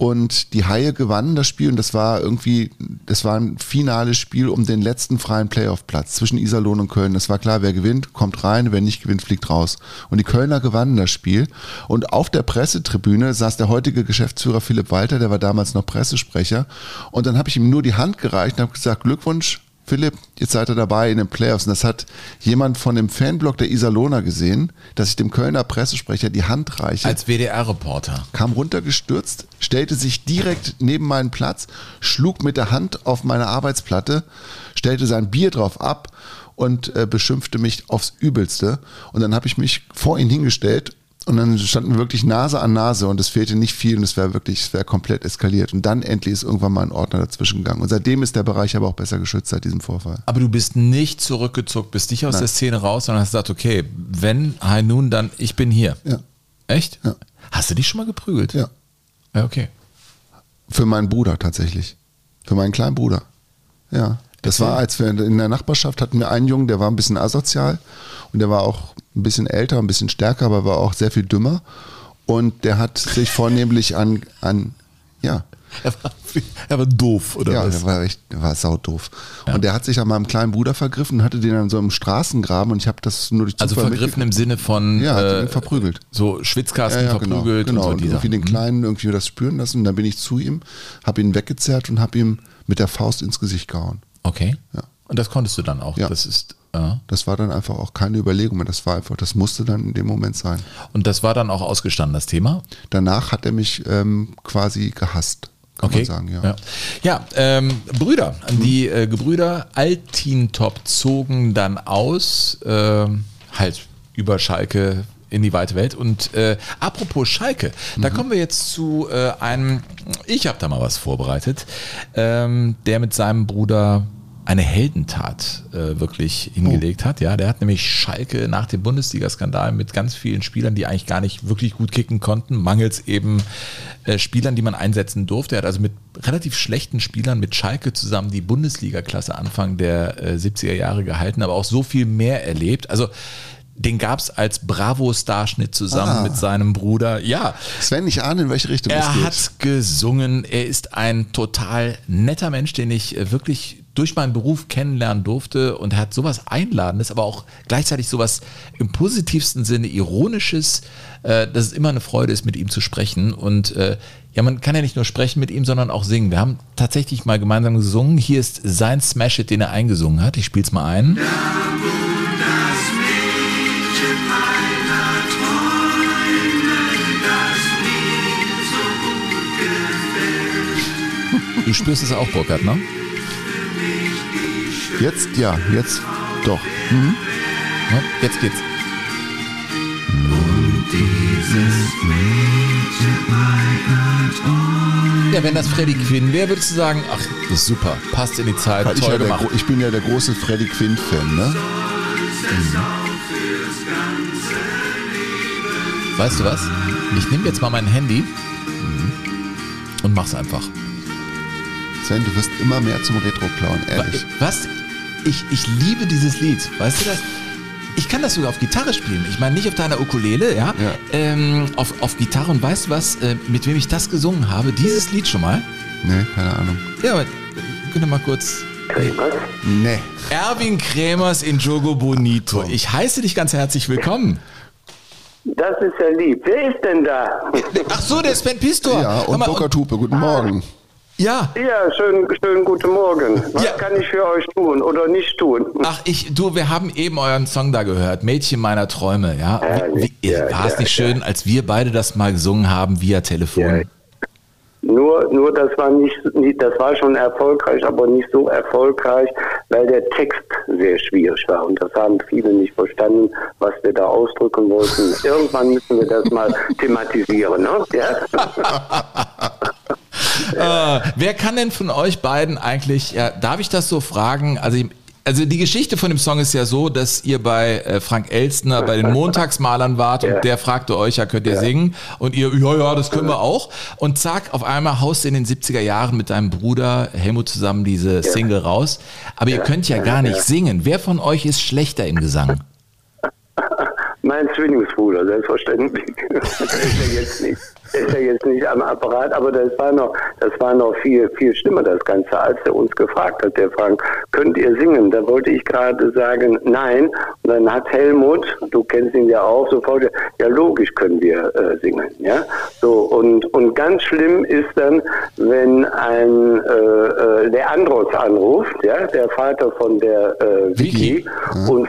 B: Und die Haie gewannen das Spiel und das war irgendwie, das war ein finales Spiel um den letzten freien Playoff-Platz zwischen Iserlohn und Köln. Das war klar, wer gewinnt, kommt rein, wer nicht gewinnt, fliegt raus. Und die Kölner gewannen das Spiel. Und auf der Pressetribüne saß der heutige Geschäftsführer Philipp Walter, der war damals noch Pressesprecher. Und dann habe ich ihm nur die Hand gereicht und habe gesagt, Glückwunsch, Philipp, jetzt seid ihr dabei in den Playoffs. Und das hat jemand von dem Fanblog der Iserlohner gesehen, dass ich dem Kölner Pressesprecher die Hand reiche
C: Als WDR-Reporter.
B: kam runtergestürzt, stellte sich direkt neben meinen Platz, schlug mit der Hand auf meine Arbeitsplatte, stellte sein Bier drauf ab und äh, beschimpfte mich aufs Übelste. Und dann habe ich mich vor ihn hingestellt und dann standen wir wirklich Nase an Nase und es fehlte nicht viel und es wäre wirklich, es wäre komplett eskaliert. Und dann endlich ist irgendwann mal ein Ordner dazwischen gegangen. Und seitdem ist der Bereich aber auch besser geschützt seit diesem Vorfall.
C: Aber du bist nicht zurückgezuckt, bist nicht aus
B: Nein.
C: der Szene raus, sondern hast gesagt, okay, wenn High Noon, dann ich bin hier.
B: Ja.
C: Echt?
B: Ja.
C: Hast du dich schon mal geprügelt?
B: Ja.
C: Ja, okay.
B: Für meinen Bruder tatsächlich. Für meinen kleinen Bruder. Ja. Das war, als wir in der Nachbarschaft hatten wir einen Jungen, der war ein bisschen asozial und der war auch ein bisschen älter, ein bisschen stärker, aber war auch sehr viel dümmer. Und der hat sich vornehmlich an, an ja,
C: Er war, er war doof, oder
B: ja,
C: was?
B: der war echt, war saudoof. Und der hat sich an meinem kleinen Bruder vergriffen und hatte den an so einem Straßengraben und ich habe das nur durch
C: also
B: Zufall
C: vergriffen im Sinne von
B: Ja, hat
C: äh,
B: ihn verprügelt.
C: so Schwitzkasten verprügelt
B: genau,
C: und so
B: und irgendwie den Kleinen irgendwie das spüren lassen. Und dann bin ich zu ihm, habe ihn weggezerrt und habe ihm mit der Faust ins Gesicht gehauen.
C: Okay.
B: Ja.
C: Und das konntest du dann auch.
B: Ja.
C: Das ist äh,
B: Das war dann einfach auch keine Überlegung mehr. Das war einfach, das musste dann in dem Moment sein.
C: und das war dann auch ausgestanden das Thema.
B: Danach hat er mich ähm, quasi gehasst, kann
C: Okay.
B: man sagen, ja.
C: ja, ja ähm, Brüder, die äh, Gebrüder Altintop zogen dann aus, ähm, halt über Schalke in die weite Welt. Und äh, apropos Schalke, da kommen wir jetzt zu äh, einem, ich habe da mal was vorbereitet, ähm, der mit seinem Bruder eine Heldentat äh, wirklich hingelegt hat. Ja, der hat nämlich Schalke nach dem Bundesliga-Skandal mit ganz vielen Spielern, die eigentlich gar nicht wirklich gut kicken konnten, mangels eben äh, Spielern, die man einsetzen durfte. Er hat also mit relativ schlechten Spielern mit Schalke zusammen die Bundesliga-Klasse Anfang der äh, 70er Jahre gehalten, aber auch so viel mehr erlebt. Also den gab es als Bravo-Starschnitt zusammen
B: Ah.
C: mit seinem Bruder. Ja,
B: Sven, ich ahne, in welche Richtung es
C: er
B: geht.
C: hat gesungen. Er ist ein total netter Mensch, den ich äh, wirklich durch meinen Beruf kennenlernen durfte und er hat sowas Einladendes, aber auch gleichzeitig sowas im positivsten Sinne Ironisches, äh, dass es immer eine Freude ist, mit ihm zu sprechen. Und äh, ja, man kann ja nicht nur sprechen mit ihm, sondern auch singen. Wir haben tatsächlich mal gemeinsam gesungen. Hier ist sein Smash It, den er eingesungen hat. Ich spiel's mal ein. Du spürst es auch, Burkhard, ne?
B: Jetzt, ja, jetzt doch.
C: Mhm. Ja, jetzt geht's. Ja, wenn das Freddy Quinn wäre, würdest du sagen, ach, das ist super, passt in die Zeit,
B: ich,
C: toll
B: ja der,
C: gemacht.
B: gro- ich bin ja der große Freddy Quinn-Fan, ne?
C: Weißt du was? Ich nehme jetzt mal mein Handy und mach's einfach.
B: Sven, du wirst immer mehr zum Retro-Clown, ehrlich.
C: Was? Ich, ich liebe dieses Lied. Weißt du das? Ich kann das sogar auf Gitarre spielen. Ich meine, nicht auf deiner Ukulele, ja?
B: Ja.
C: Ähm, auf, auf Gitarre. Und weißt du was, äh, mit wem ich das gesungen habe? Dieses Lied schon mal?
B: Nee, keine Ahnung.
C: Ja, aber, äh, können wir mal kurz.
D: Kremers?
B: Nee.
C: Erwin Kremers in Jogo Bonito. Ich heiße dich ganz herzlich willkommen.
D: Das ist ja lieb. Wer ist denn da?
C: Ach so, der Sven Pistor.
B: Ja, und
C: mal,
B: Burkhard Tupe, guten Morgen.
C: Ja.
D: Ja, schönen, schönen guten Morgen. Was
C: Ja.
D: kann ich für euch tun oder nicht tun?
C: Ach, ich, du, wir haben eben euren Song da gehört, Mädchen meiner Träume, ja.
D: Herrlich,
C: Wie,
D: ja,
C: war es
D: ja,
C: nicht schön, als wir beide das mal gesungen haben via Telefon?
D: Nur, nur das war nicht, nicht, das war schon erfolgreich, aber nicht so erfolgreich, weil der Text sehr schwierig war und das haben viele nicht verstanden, was wir da ausdrücken wollten. Irgendwann müssen wir das mal thematisieren, ne? Ja?
C: Äh, wer kann denn von euch beiden eigentlich, ja, darf ich das so fragen? Also, ich- also die Geschichte von dem Song ist ja so, dass ihr bei äh, Frank Elstner bei den Montagsmalern wart und
D: Ja.
C: der fragte euch, ja, könnt ihr singen? Und ihr, ja, ja, das können wir auch. Und zack, auf einmal haust du in den 70er Jahren mit deinem Bruder Helmut zusammen diese Single raus. Aber ihr könnt ja gar nicht singen. Wer von euch ist schlechter im Gesang?
D: Mein Zwillingsbruder, selbstverständlich. der ist ja jetzt nicht, ist ja jetzt nicht am Apparat, aber das war noch, das war noch viel, viel schlimmer, das Ganze, als er uns gefragt hat, der Frank, könnt ihr singen? Da wollte ich gerade sagen, nein. Und dann hat Helmut, du kennst ihn ja auch, sofort, ja logisch können wir äh, singen, ja. So, und, und ganz schlimm ist dann, wenn ein äh, äh, Leandros anruft, ja, der Vater von der äh,
C: Vicky.
D: Vicky, und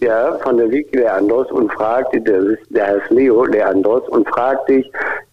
D: ja, von der Vicky Leandros und fragt, der, der heißt Leo Leandros und fragt dich,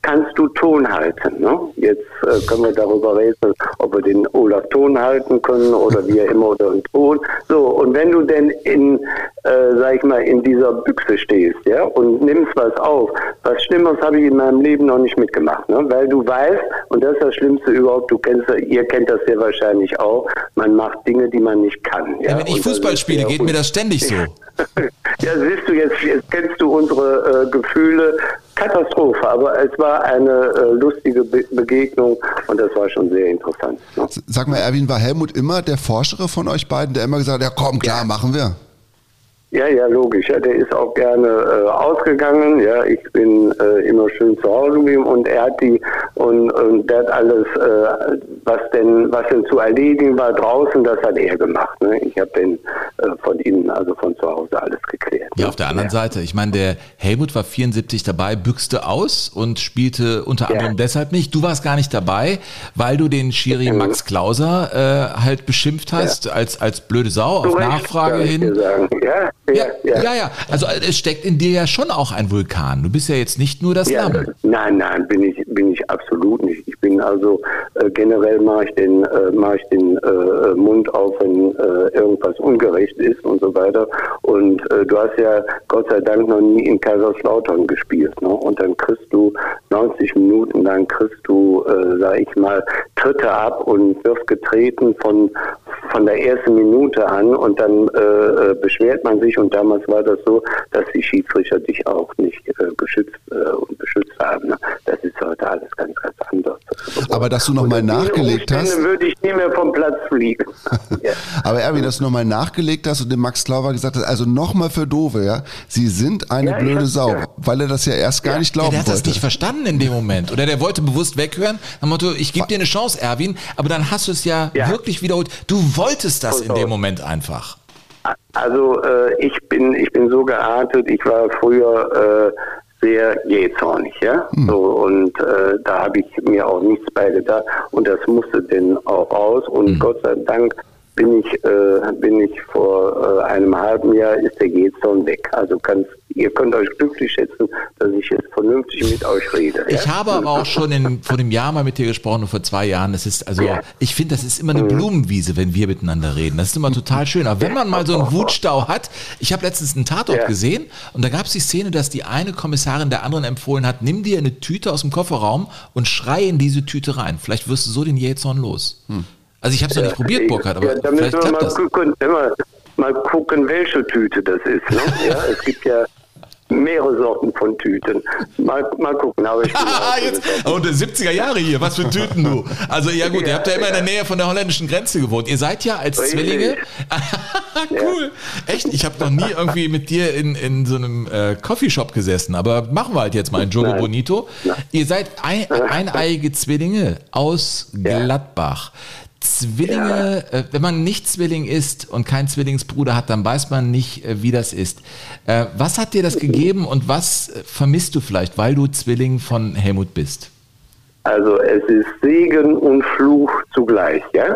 D: kannst du Ton halten? Ne? Jetzt äh, können wir darüber reden, ob wir den Olaf Ton halten können oder wie er immer oder einen Ton. So, und wenn du denn in, äh, sag ich mal, in dieser Büchse stehst, ja, und nimmst was auf, was Schlimmeres habe ich in meinem Leben noch nicht mitgemacht, ne? Weil du weißt, und das ist das Schlimmste überhaupt, du kennst, ihr kennt das sehr wahrscheinlich auch, man macht Dinge, die man nicht kann. Ja,
C: Ja, wenn ich
D: Und
C: Fußball spiele, geht mir das ständig so.
D: ja, siehst du, jetzt, jetzt kennst du unsere äh, Gefühle. Katastrophe, aber es war eine äh, lustige Be Begegnung und das war schon sehr interessant. Ne?
B: Sag mal, Erwin, war Helmut immer der Forschere von euch beiden, der immer gesagt hat, ja komm, klar, machen wir.
D: Ja, ja, logisch. Ja, der ist auch gerne äh, ausgegangen. Ja, ich bin äh, immer schön zu Hause geblieben und er hat die und, und der hat alles, äh, was denn, was denn zu erledigen war draußen, das hat er gemacht. Ne? Ich habe den äh, von ihm, also von zu Hause alles geklärt.
C: Ja, auf der anderen Seite. Ich meine, der Helmut war 74 dabei, büchste aus und spielte unter
D: Ja.
C: anderem deshalb nicht. Du warst gar nicht dabei, weil du den Schiri Max Klauser äh, halt beschimpft hast als, als blöde Sau auf Nachfrage hin.
D: Sagen. Ja,
C: Ja,
D: ja,
C: ja, ja. Also äh, es steckt in dir ja schon auch ein Vulkan. Du bist ja jetzt nicht nur das
D: Ja,
C: Lamm.
D: nein, nein, bin ich, bin ich absolut nicht. Ich bin also äh, generell mache ich den, äh, mache ich den äh, Mund auf, wenn äh, irgendwas ungerecht ist und so weiter. Und äh, du hast ja Gott sei Dank noch nie in Kaiserslautern gespielt, ne? Und dann kriegst du 90 Minuten lang kriegst du, äh, sag ich mal, Tritte ab und wirst getreten von von der ersten Minute an und dann äh, äh, beschwert man sich und damals war das so, dass die Schiedsrichter dich auch nicht äh, geschützt äh, und beschützt haben. Ne? Das ist heute alles ganz, ganz anders.
B: Aber dass du noch mal
D: Unter diesen
B: nachgelegt hast-
D: würde ich nie mehr vom Platz fliegen. ja.
B: Aber Erwin, dass du nochmal nachgelegt hast und dem Max Klauber gesagt hast, also nochmal für Dove, ja, sie sind eine
D: Ja,
B: blöde Sau,
D: ja.
B: weil er das ja erst gar nicht
C: Ja,
B: glauben
C: der hat das nicht verstanden in dem Moment. Oder der wollte bewusst weghören. Nach dem Motto, ich gebe dir eine Chance, Erwin, aber dann hast du es ja,
D: Ja.
C: wirklich wiederholt. Du wolltest das in dem. Moment einfach.
D: Also äh, ich bin ich bin so geartet, ich war früher äh, sehr jähzornig, ja. So und äh, da habe ich mir auch nichts bei gedacht und das musste denn auch raus und Gott sei Dank bin ich, äh, bin ich vor äh, einem halben Jahr ist der Jetson weg. Also kannst, ihr könnt euch glücklich schätzen, dass ich jetzt vernünftig mit euch rede.
C: Ich ja? habe aber auch schon in, vor dem Jahr mal mit dir gesprochen und vor zwei Jahren. Das ist also, ja. ich finde, das ist immer eine mhm. Blumenwiese, wenn wir miteinander reden. Das ist immer total schön. Aber wenn man mal so einen Wutstau hat, ich habe letztens einen Tatort ja. gesehen und da gab es die Szene, dass die eine Kommissarin der anderen empfohlen hat, nimm dir eine Tüte aus dem Kofferraum und schrei in diese Tüte rein. Vielleicht wirst du so den Jetson los. Hm. Also ich habe es noch nicht probiert, Burkhard, aber ja, vielleicht klappt das.
D: Gucken, immer, mal gucken, welche Tüte das ist. Ne? Ja, es gibt ja mehrere Sorten von Tüten. Mal, mal gucken. Aber ich
C: Jetzt, oh, 70er Jahre hier, was für Tüten du. Also ja gut, ja, ihr habt ja immer in der Nähe von der holländischen Grenze gewohnt. Ihr seid ja als Richtig. Zwillinge. cool. Ja. Echt? Ich habe noch nie irgendwie mit dir in, in so einem äh, Coffeeshop gesessen, aber machen wir halt jetzt mal ein Jogo Nein. Bonito. Nein. Ihr seid ein, eineiige Zwillinge aus Gladbach. Zwillinge, ja. äh, wenn man nicht Zwilling ist und keinen Zwillingsbruder hat, dann weiß man nicht, äh, wie das ist. Äh, was hat dir das gegeben und was vermisst du vielleicht, weil du Zwilling von Helmut bist?
D: Also es ist Segen und Fluch zugleich, ja.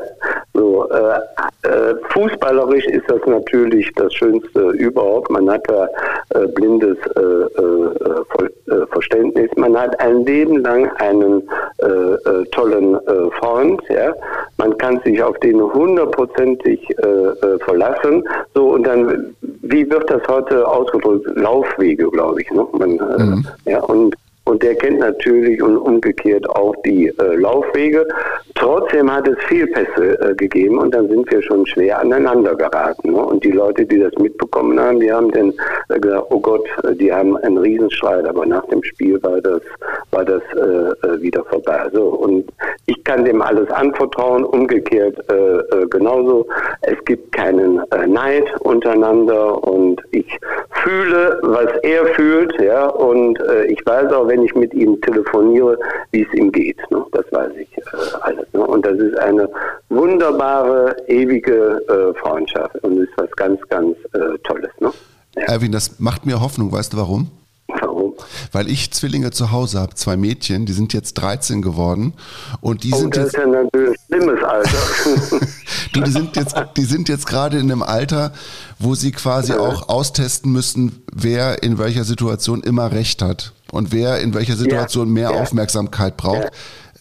D: So äh, äh, fußballerisch ist das natürlich das Schönste überhaupt. Man hat da äh, blindes äh, äh, Ver Verständnis. Man hat ein Leben lang einen tollen Freund, ja. Man kann sich auf den hundertprozentig verlassen. So und dann, wie wird das heute ausgedrückt? Laufwege, glaube ich. Ne? Man, mhm. ja und und der kennt natürlich und umgekehrt auch die äh, Laufwege. Trotzdem hat es Fehlpässe äh, gegeben und dann sind wir schon schwer aneinander geraten. Ne? Und die Leute, die das mitbekommen haben, die haben dann äh, gesagt, oh Gott, äh, die haben einen Riesenstreit, aber nach dem Spiel war das, war das äh, äh, wieder vorbei. So, und ich kann dem alles anvertrauen, umgekehrt genauso. Es gibt keinen Neid untereinander und ich fühle, was er fühlt, ja, und ich weiß auch, wenn ich mit ihm telefoniere, wie es ihm geht. Ne? Das weiß ich äh, alles. Ne? Und das ist eine wunderbare, ewige äh, Freundschaft und ist was ganz, ganz äh, Tolles. Ne?
B: Ja. Erwin, das macht mir Hoffnung. Weißt du warum? Warum? Weil ich Zwillinge zu Hause habe, zwei Mädchen, die sind jetzt 13 geworden und die oh, sind
D: das
B: jetzt.
D: ist ja natürlich ein schlimmes Alter.
B: du, die sind jetzt, die sind jetzt gerade in einem Alter, wo sie quasi ja. auch austesten müssen, wer in welcher Situation immer recht hat und wer in welcher Situation ja. mehr Aufmerksamkeit braucht.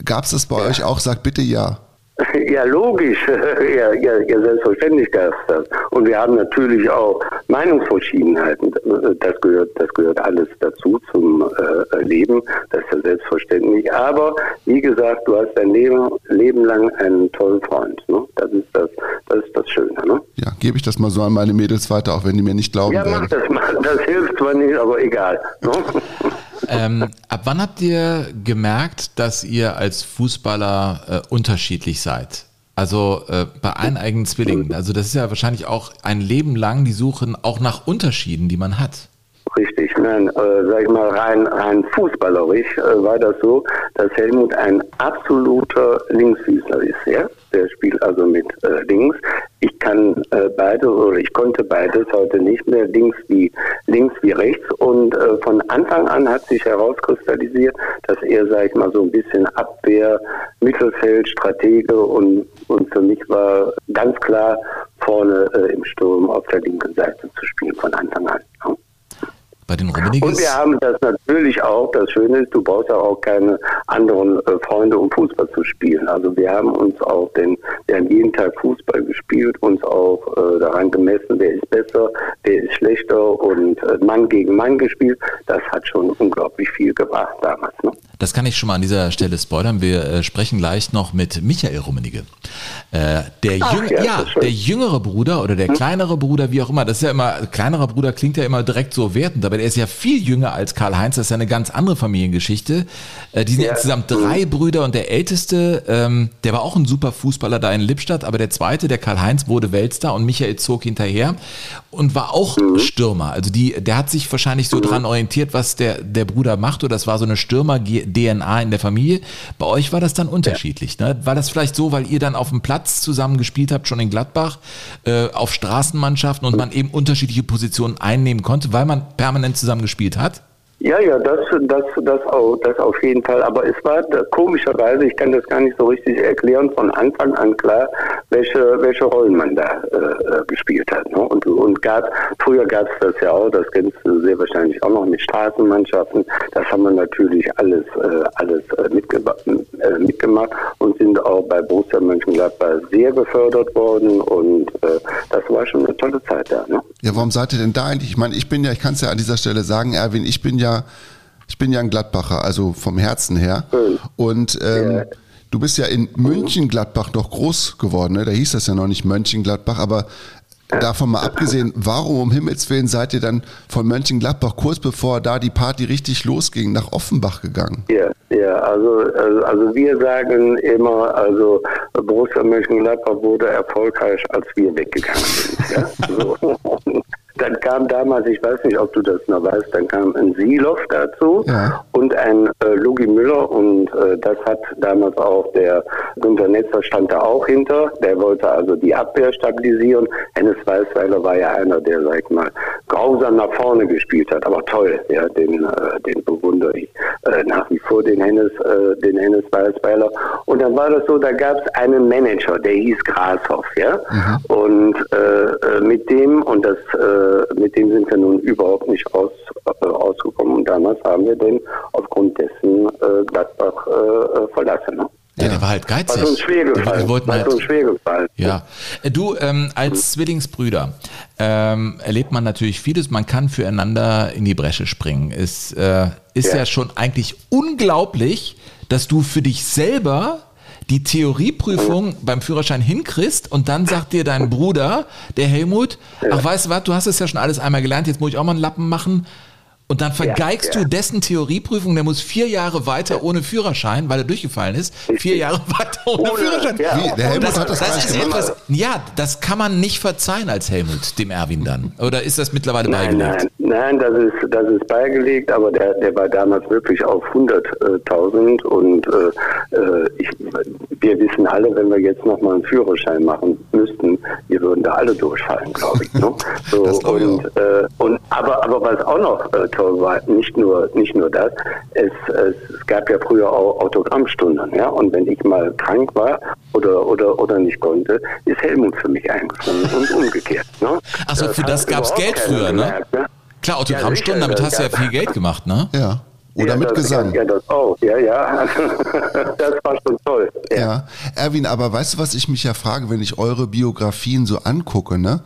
B: Gab es das bei euch auch? Sagt bitte ja.
D: Ja, logisch. Ja, ja, ja selbstverständlich gab es das. Und wir haben natürlich auch Meinungsverschiedenheiten. Das gehört, das gehört alles dazu zum äh, Leben. Das ist ja selbstverständlich. Aber wie gesagt, du hast dein Leben, Leben lang einen tollen Freund. Ne? Das ist das, das ist das Schöne. Ne?
B: Ja, gebe ich das mal so an meine Mädels weiter, auch wenn die mir nicht glauben ja, werden.
D: Ja, mach das mal. Das hilft zwar nicht, aber egal. Ne?
C: ähm, ab wann habt ihr gemerkt, dass ihr als Fußballer äh, unterschiedlich seid? Also äh, bei eigenen Zwillingen. Also das ist ja wahrscheinlich auch ein Leben lang die Suche auch nach Unterschieden, die man hat.
D: Richtig, nein, äh, sag ich mal, rein, rein fußballerisch äh, war das so, dass Helmut ein absoluter Linksfüßler ist, ja. Der spielt also mit äh, links. Ich kann äh, beides oder ich konnte beides heute nicht mehr, links wie links wie rechts. Und äh, von Anfang an hat sich herauskristallisiert, dass er, sag ich mal, so ein bisschen Abwehr, Mittelfeld, Stratege und, und für mich war ganz klar vorne äh, im Sturm auf der linken Seite zu spielen von Anfang an.
C: Bei den Rummeniges?
D: Und wir haben das natürlich auch, das Schöne ist, du brauchst ja auch keine anderen äh, Freunde, um Fußball zu spielen. Also wir haben uns auch den, wir haben jeden Tag Fußball gespielt, uns auch äh, daran gemessen, wer ist besser, wer ist schlechter und äh, Mann gegen Mann gespielt. Das hat schon unglaublich viel gebracht damals. Ne?
C: Das kann ich schon mal an dieser Stelle spoilern. Wir äh, sprechen gleich noch mit Michael Rummenigge. Äh, der, Ach, Jüng ja, ja der jüngere Bruder oder der hm? kleinere Bruder, wie auch immer, das ist ja immer, kleinerer Bruder klingt ja immer direkt so wertend, aber der ist ja viel jünger als Karl-Heinz, das ist ja eine ganz andere Familiengeschichte. Äh, die sind ja. insgesamt drei. Brüder und der älteste, ähm, der war auch ein super Fußballer da in Lippstadt, aber der zweite, der Karl-Heinz, wurde Weltstar und Michael zog hinterher und war auch mhm. Stürmer. Also die, der hat sich wahrscheinlich so mhm. dran orientiert, was der, der Bruder macht, oder das war so eine Stürmer-DNA in der Familie. Bei euch war das dann unterschiedlich. Ne? War das vielleicht so, weil ihr dann auf dem Platz zusammen gespielt habt, schon in Gladbach, äh, auf Straßenmannschaften und man eben unterschiedliche Positionen einnehmen konnte, weil man permanent zusammen gespielt hat?
D: Ja, ja, das, das, das, auch, das auf jeden Fall. Aber es war komischerweise, ich kann das gar nicht so richtig erklären, von Anfang an klar, welche, welche Rollen man da äh, äh gespielt hat. Ne? Und, und gab, früher gab es das ja auch, das kennst du sehr wahrscheinlich auch noch mit Straßenmannschaften. Das haben wir natürlich alles, äh, alles äh, mitgemacht, äh, mitgemacht und sind auch bei Borussia Mönchengladbach sehr gefördert worden und äh, das war schon eine tolle Zeit da. Ne?
B: Ja, warum seid ihr denn da eigentlich? Ich meine, ich bin ja, ich kann es ja an dieser Stelle sagen, Erwin, ich bin ja ich bin ja ein Gladbacher, also vom Herzen her. Und ähm, ja. du bist ja in München-Gladbach noch groß geworden, ne? Da hieß das ja noch nicht Mönchengladbach, aber davon mal abgesehen, warum um Himmels Willen seid ihr dann von Mönchengladbach kurz bevor da die Party richtig losging nach Offenbach gegangen?
D: Ja, ja, also, also, also wir sagen immer, also Borussia Mönchengladbach wurde erfolgreich, als wir weggegangen sind. Ja? So. Dann kam damals, ich weiß nicht, ob du das noch weißt, dann kam ein Silov dazu ja. und ein äh, Lugi Müller und äh, das hat damals auch der Günter Netzer stand da auch hinter. Der wollte also die Abwehr stabilisieren. Hennes Weißweiler war ja einer, der, sag ich mal, grausam nach vorne gespielt hat, aber toll, ja, den, äh, den bewundere ich äh, nach wie vor, den Hennes, äh, den Hennes Weißweiler. Und dann war das so, da gab es einen Manager, der hieß Grashoff, ja, mhm. und äh, äh mit dem, und das äh, äh, mit dem sind wir nun überhaupt nicht aus, äh, ausgekommen. Und damals haben wir den aufgrund dessen äh, Gladbach äh, verlassen. Ne?
C: Ja, der war halt geizig.
D: War uns schwer gefallen.
C: Wir wollten
D: halt, uns schwer gefallen.
C: Ja. Äh, du, ähm, als Zwillingsbrüder ähm, erlebt man natürlich vieles. Man kann füreinander in die Bresche springen. Es äh, ist ja. ja schon eigentlich unglaublich, dass du für dich selber die Theorieprüfung beim Führerschein hinkriegst und dann sagt dir dein Bruder, der Helmut, ach weißt du was, du hast es ja schon alles einmal gelernt, jetzt muss ich auch mal einen Lappen machen. Und dann vergeigst ja, ja. du dessen Theorieprüfung, der muss vier Jahre weiter ohne Führerschein, weil er durchgefallen ist, vier Jahre weiter ohne, ohne Führerschein. Ja.
B: Wie, der Helmut
C: das,
B: hat das,
C: das ist etwas, Ja, das kann man nicht verzeihen als Helmut, dem Erwin dann. Oder ist das mittlerweile
D: nein,
C: beigelegt?
D: Nein, nein, das ist, das ist beigelegt, aber der, der war damals wirklich auf 100.000 und äh, äh, ich, wir wissen alle, wenn wir jetzt nochmal einen Führerschein machen müssten, wir würden da alle durchfallen, glaube ich. Ne? So, und, äh, und, aber, aber was auch noch äh, toll war, nicht nur, nicht nur das, es, es, gab ja früher auch Autogrammstunden, ja, und wenn ich mal krank war oder, oder, oder nicht konnte, ist Helmut für mich eingesprungen und umgekehrt. Ne?
C: Achso, für das, das gab es Geld früher, ne? Gemerkt, ne? Klar, Autogrammstunden, ja, damit hast du ja viel Geld gemacht, ne?
B: Ja. Oder ja, mit Gesang.
D: Ja, das auch. Ja, ja. das war schon toll.
B: Ja. ja. Erwin, aber weißt du, was ich mich ja frage, wenn ich eure Biografien so angucke, ne?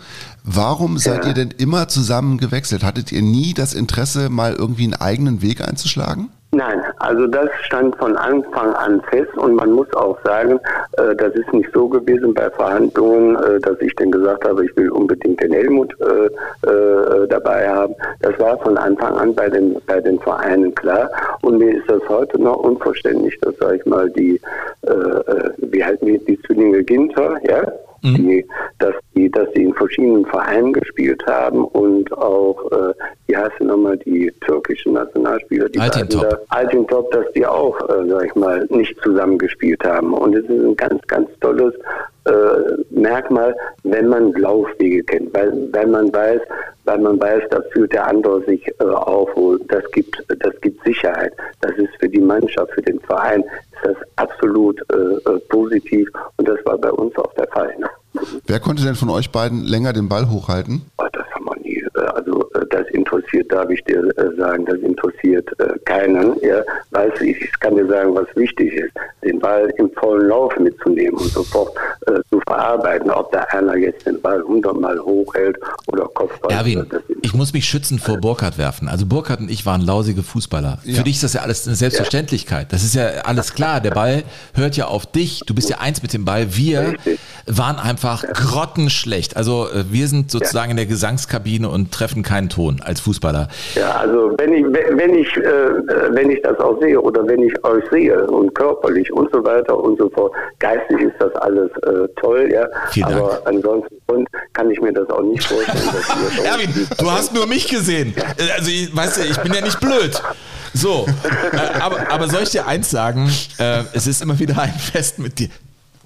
B: Warum seid ihr denn immer zusammen gewechselt? Hattet ihr nie das Interesse, mal irgendwie einen eigenen Weg einzuschlagen?
D: Nein, also das stand von Anfang an fest und man muss auch sagen, äh, das ist nicht so gewesen bei Verhandlungen, äh, dass ich dann gesagt habe, ich will unbedingt den Helmut äh, äh, dabei haben. Das war von Anfang an bei den bei den Vereinen klar und mir ist das heute noch unverständlich, dass sag ich mal die äh, äh, wie halten wir die Zwillinge Ginter, ja, mhm. die, dass die, dass die in verschiedenen Vereinen gespielt haben und auch, äh, wie heißt sie nochmal, die türkischen Nationalspieler, die
C: Altintop.
D: Altintop, dass die auch, äh, sag ich mal, nicht zusammengespielt haben. Und es ist ein ganz, ganz tolles äh, Merkmal, wenn man Laufwege kennt, weil, weil man weiß, weil man weiß, da fühlt der andere sich äh, auf, das gibt, das gibt Sicherheit. Das ist für die Mannschaft, für den Verein, ist das absolut äh, äh positiv und das war bei uns auch der Fall. Ne?
B: Wer konnte denn von euch beiden länger den Ball hochhalten?
D: Das haben wir nie. Äh, also äh, das interessiert, darf ich dir äh, sagen, das interessiert keinen. Ja, weißt du, ich kann dir sagen, was wichtig ist, den Ball im vollen Lauf mitzunehmen und sofort äh, zu verarbeiten, ob da einer jetzt den Ball hundertmal hochhält oder Kopfball.
C: Erwin, ich muss mich schützen vor Burkhardt werfen. Also Burkhardt und ich waren lausige Fußballer. Ja. Für dich ist das ja alles eine Selbstverständlichkeit. Das ist ja alles klar. Der Ball hört ja auf dich. Du bist ja eins mit dem Ball. Wir Richtig. waren einfach grottenschlecht. Also wir sind sozusagen ja. in der Gesangskabine und treffen keinen Ton als Fußballer.
D: Ja, also wenn ich, wenn ich, äh, wenn ich das auch sehe oder wenn ich euch sehe und körperlich und so weiter und so fort, geistig ist das alles äh, toll, ja.
C: Vielen
D: Aber Dank. ansonsten kann ich mir das auch nicht vorstellen.
C: Erwin, du hast nur mich gesehen. Also, ich, weißt du, ich bin ja nicht blöd. So, äh, aber, aber soll ich dir eins sagen? Äh, es ist immer wieder ein Fest mit dir.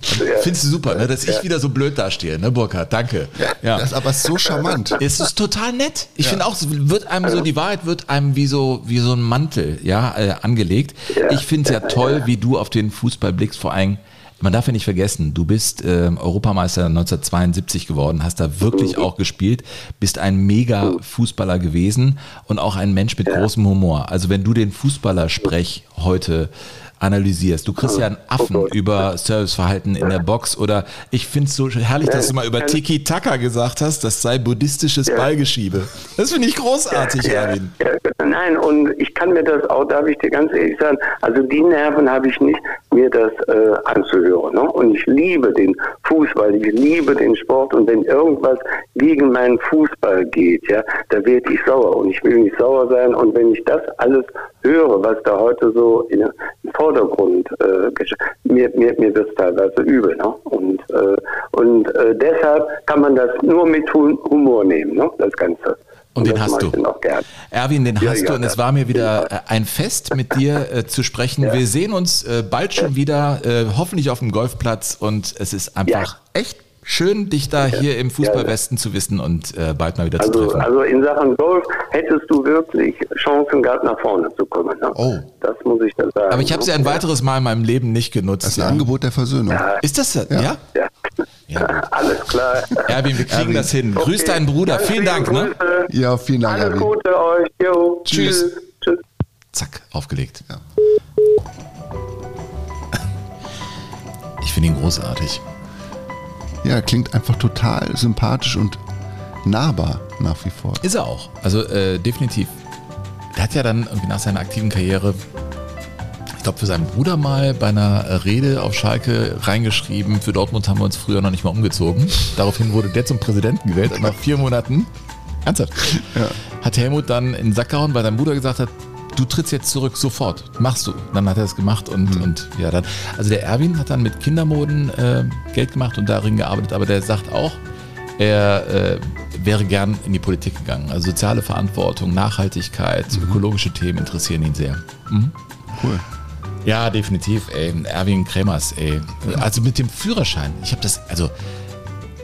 C: Findest du super, ne? dass ich wieder so blöd dastehe, ne, Burkhard? Danke.
B: Ja. Das ist aber so charmant.
C: Es ist total nett. Ich finde auch, wird einem so, die Wahrheit wird einem wie so, wie so ein Mantel, ja, äh, angelegt. Ich finde es ja toll, wie du auf den Fußball blickst, vor allem man darf ja nicht vergessen, du bist äh, Europameister 1972 geworden, hast da wirklich auch gespielt, bist ein mega Fußballer gewesen und auch ein Mensch mit großem Humor. Also wenn du den Fußballersprech heute analysierst. Du kriegst ja einen Affen
D: Oh
C: über Serviceverhalten in der Box oder ich finde es so herrlich, dass du mal über Tiki-Taka gesagt hast, das sei buddhistisches Ballgeschiebe. Das finde ich großartig, Erwin.
D: Ja, nein, und ich kann mir das auch, darf ich dir ganz ehrlich sagen, also die Nerven habe ich nicht, mir das äh, anzuhören. Ne? Und ich liebe den Fußball, ich liebe den Sport und wenn irgendwas gegen meinen Fußball geht, ja, da werde ich sauer und ich will nicht sauer sein und wenn ich das alles höre, was da heute so in, im Vordergrund äh, mir, mir, mir wird es teilweise übel. Ne? Und, äh, und äh, deshalb kann man das nur mit Hu- Humor nehmen, ne? das Ganze.
C: Und den
D: das
C: hast du. Erwin, den
D: Ja,
C: hast
D: ja,
C: du und es
D: das-
C: war mir wieder äh, ein Fest, mit dir äh, zu sprechen. Wir sehen uns äh, bald schon wieder, äh, hoffentlich auf dem Golfplatz und es ist einfach echt schön, dich da hier im Fußballwesten zu wissen und äh, bald mal wieder zu
D: Also,
C: treffen.
D: also in Sachen Golf hättest du wirklich Chancen gehabt, nach vorne zu kommen. Ne?
B: Oh.
D: Das muss ich dann sagen.
C: Aber ich habe sie
D: ne?
C: ein weiteres Mal in meinem Leben nicht
B: Das
C: genutzt.
B: ist ein
C: Ja.
B: Angebot der Versöhnung.
C: Ist das das? Ja?
D: Ja. Alles klar.
C: Erwin, wir kriegen
B: Erwin.
C: das hin. Grüß deinen Bruder.
D: Ganz
C: Vielen Dank. Ne?
B: Ja, vielen Dank,
D: Alles
B: Erwin.
D: Gute euch. Jo.
C: Tschüss.
D: Tschüss.
C: Zack, aufgelegt.
B: Ja.
C: Ich finde ihn großartig.
B: Ja, klingt einfach total sympathisch und nahbar nach wie vor.
C: Ist er auch. Also äh, definitiv. Der hat ja dann irgendwie nach seiner aktiven Karriere, ich glaube, für seinen Bruder mal bei einer Rede auf Schalke reingeschrieben, für Dortmund haben wir uns früher noch nicht mal umgezogen. Daraufhin wurde der zum Präsidenten gewählt und nach vier Monaten, ernsthaft, hat Helmut dann in den Sack gehauen, weil sein Bruder gesagt hat, du trittst jetzt zurück, sofort, machst du. Dann hat er es gemacht und, und ja, dann, also der Erwin hat dann mit Kindermoden äh, Geld gemacht und darin gearbeitet, aber der sagt auch, er äh, wäre gern in die Politik gegangen. Also soziale Verantwortung, Nachhaltigkeit, ökologische Themen interessieren ihn sehr.
B: Cool.
C: Ja, definitiv, ey. Erwin Kremers, ey. Also mit dem Führerschein. Ich habe das, also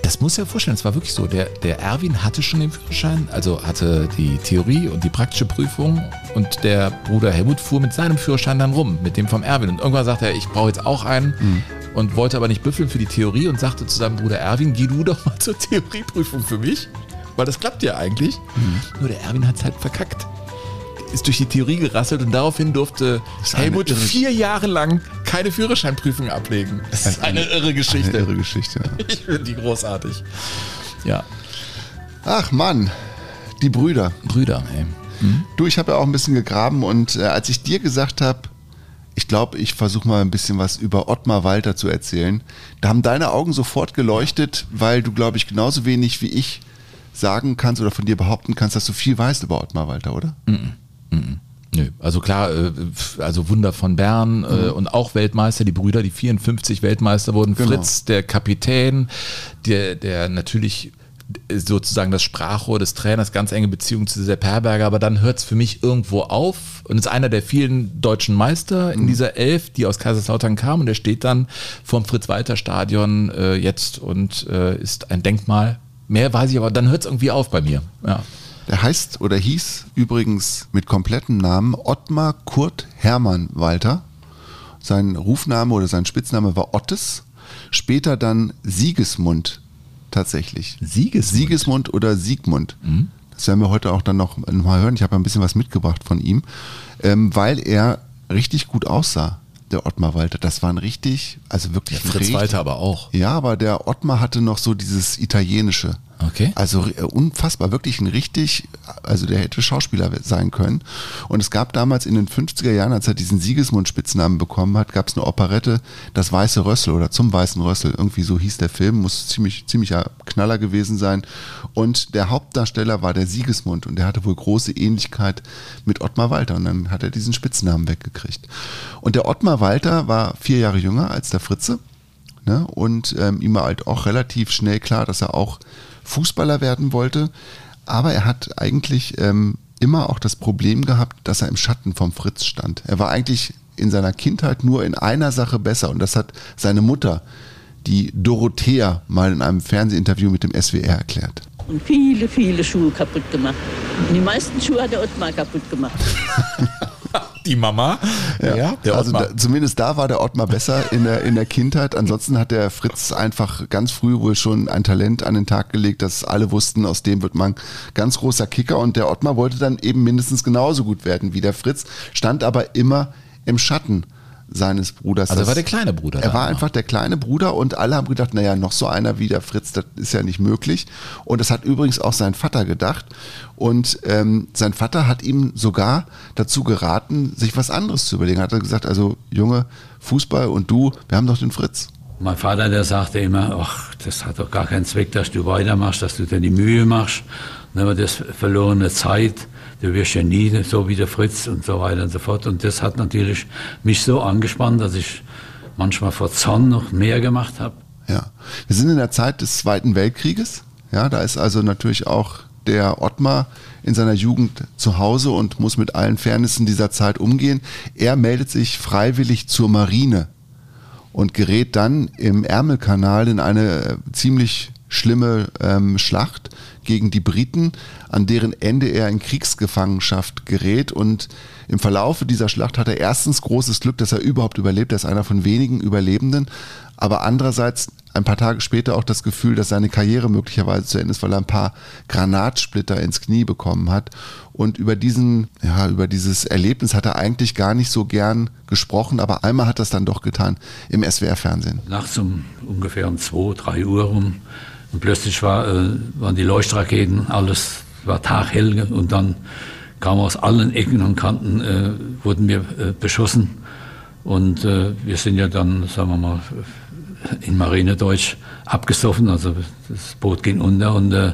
C: das muss ja vorstellen, es war wirklich so. Der, der Erwin hatte schon den Führerschein, also hatte die Theorie und die praktische Prüfung und der Bruder Helmut fuhr mit seinem Führerschein dann rum, mit dem vom Erwin. Und irgendwann sagte er, ich brauche jetzt auch einen und wollte aber nicht büffeln für die Theorie und sagte zu seinem Bruder Erwin, geh du doch mal zur Theorieprüfung für mich, weil das klappt ja eigentlich. Nur der Erwin hat es halt verkackt ist durch die Theorie gerasselt und daraufhin durfte Helmut vier Jahre lang keine Führerscheinprüfung ablegen. Das ist eine irre Geschichte.
B: Eine irre Geschichte.
C: Ich finde die großartig. Ja,
B: Ach Mann, die Brüder.
C: Brüder, ey.
B: Du, ich habe ja auch ein bisschen gegraben und äh, als ich dir gesagt habe, ich glaube, ich versuche mal ein bisschen was über Ottmar Walter zu erzählen, da haben deine Augen sofort geleuchtet, weil du, glaube ich, genauso wenig wie ich sagen kannst oder von dir behaupten kannst, dass du viel weißt über Ottmar Walter, oder?
C: Nö, also klar, äh, also Wunder von Bern äh, und auch Weltmeister, die Brüder, die 54 Weltmeister wurden.
B: Genau.
C: Fritz, der Kapitän, der, der natürlich sozusagen das Sprachrohr des Trainers, ganz enge Beziehung zu Sepp Herberger, aber dann hört es für mich irgendwo auf und ist einer der vielen deutschen Meister in dieser Elf, die aus Kaiserslautern kam und der steht dann vorm Fritz-Walter-Stadion äh, jetzt und äh, ist ein Denkmal. Mehr weiß ich aber, dann hört es irgendwie auf bei mir. Ja.
B: Der heißt oder hieß übrigens mit komplettem Namen Ottmar Kurt Hermann Walter. Sein Rufname oder sein Spitzname war Ottes. Später dann Siegesmund tatsächlich.
C: Siegesmund?
B: Siegesmund oder Siegmund. Das werden wir heute auch dann noch, mal hören. Ich habe ein bisschen was mitgebracht von ihm, ähm, weil er richtig gut aussah, der Ottmar Walter. Das war ein richtig, also wirklich ein
C: Fritz
B: richtig,
C: Walter aber auch.
B: ja, aber der Ottmar hatte noch so dieses Italienische.
C: Okay.
B: Also äh, unfassbar, wirklich ein richtig, also der hätte Schauspieler sein können. Und es gab damals in den 50er Jahren, als er diesen Siegesmund-Spitznamen bekommen hat, gab es eine Operette, Das Weiße Rössel oder Zum Weißen Rössel. Irgendwie so hieß der Film, muss ziemlich, ziemlicher Knaller gewesen sein. Und der Hauptdarsteller war der Siegesmund und der hatte wohl große Ähnlichkeit mit Ottmar Walter. Und dann hat er diesen Spitznamen weggekriegt. Und der Ottmar Walter war vier Jahre jünger als der Fritze. Ne? Und ähm, ihm war halt auch relativ schnell klar, dass er auch Fußballer werden wollte. Aber er hat eigentlich ähm, immer auch das Problem gehabt, dass er im Schatten vom Fritz stand. Er war eigentlich in seiner Kindheit nur in einer Sache besser und das hat seine Mutter die Dorothea mal in einem Fernsehinterview mit dem SWR erklärt.
E: Und viele, viele Schuhe kaputt gemacht. Und die meisten Schuhe hat der Ottmar kaputt gemacht.
C: Die Mama.
B: Ja,
C: der
B: also da, zumindest da war der Ottmar besser in der, in der Kindheit. Ansonsten hat der Fritz einfach ganz früh wohl schon ein Talent an den Tag gelegt, dass alle wussten, aus dem wird man ganz großer Kicker. Und der Ottmar wollte dann eben mindestens genauso gut werden wie der Fritz, stand aber immer im Schatten seines Bruders.
C: Also
B: Das-
C: war der kleine Bruder.
B: er war
C: immer.
B: einfach der kleine Bruder und alle haben gedacht, naja, noch so einer wie der Fritz, das ist ja nicht möglich. Und das hat übrigens auch sein Vater gedacht. Und ähm, sein Vater hat ihm sogar dazu geraten, sich was anderes zu überlegen. Hat er gesagt, also Junge, Fußball und du, wir haben doch den Fritz.
F: Mein Vater, der sagte immer, ach, das hat doch gar keinen Zweck, dass du weitermachst, dass du dir die Mühe machst. Dann wird das verlorene Zeit, du wirst ja nie so wie der Fritz und so weiter und so fort. Und das hat natürlich mich so angespannt, dass ich manchmal vor Zorn noch mehr gemacht habe.
B: Ja. Wir sind in der Zeit des Zweiten Weltkrieges. Ja, da ist also natürlich auch der Ottmar in seiner Jugend zu Hause und muss mit allen Fairnissen dieser Zeit umgehen. Er meldet sich freiwillig zur Marine und gerät dann im Ärmelkanal in eine äh, ziemlich schlimme ähm, Schlacht gegen die Briten, an deren Ende er in Kriegsgefangenschaft gerät. Und im Verlaufe dieser Schlacht hat er erstens großes Glück, dass er überhaupt überlebt. Er ist einer von wenigen Überlebenden. Aber andererseits ein paar Tage später auch das Gefühl, dass seine Karriere möglicherweise zu Ende ist, weil er ein paar Granatsplitter ins Knie bekommen hat. Und über diesen, ja, über dieses Erlebnis hat er eigentlich gar nicht so gern gesprochen, aber einmal hat er es dann doch getan im SWR-Fernsehen.
F: Nachts um ungefähr um 2, 3 Uhr rum. Und plötzlich war, äh, waren die Leuchtraketen, alles war taghell und dann kamen aus allen Ecken und Kanten, äh, wurden wir äh, beschossen. Und äh, wir sind ja dann, sagen wir mal, in Marinedeutsch abgesoffen. Also das Boot ging unter und äh,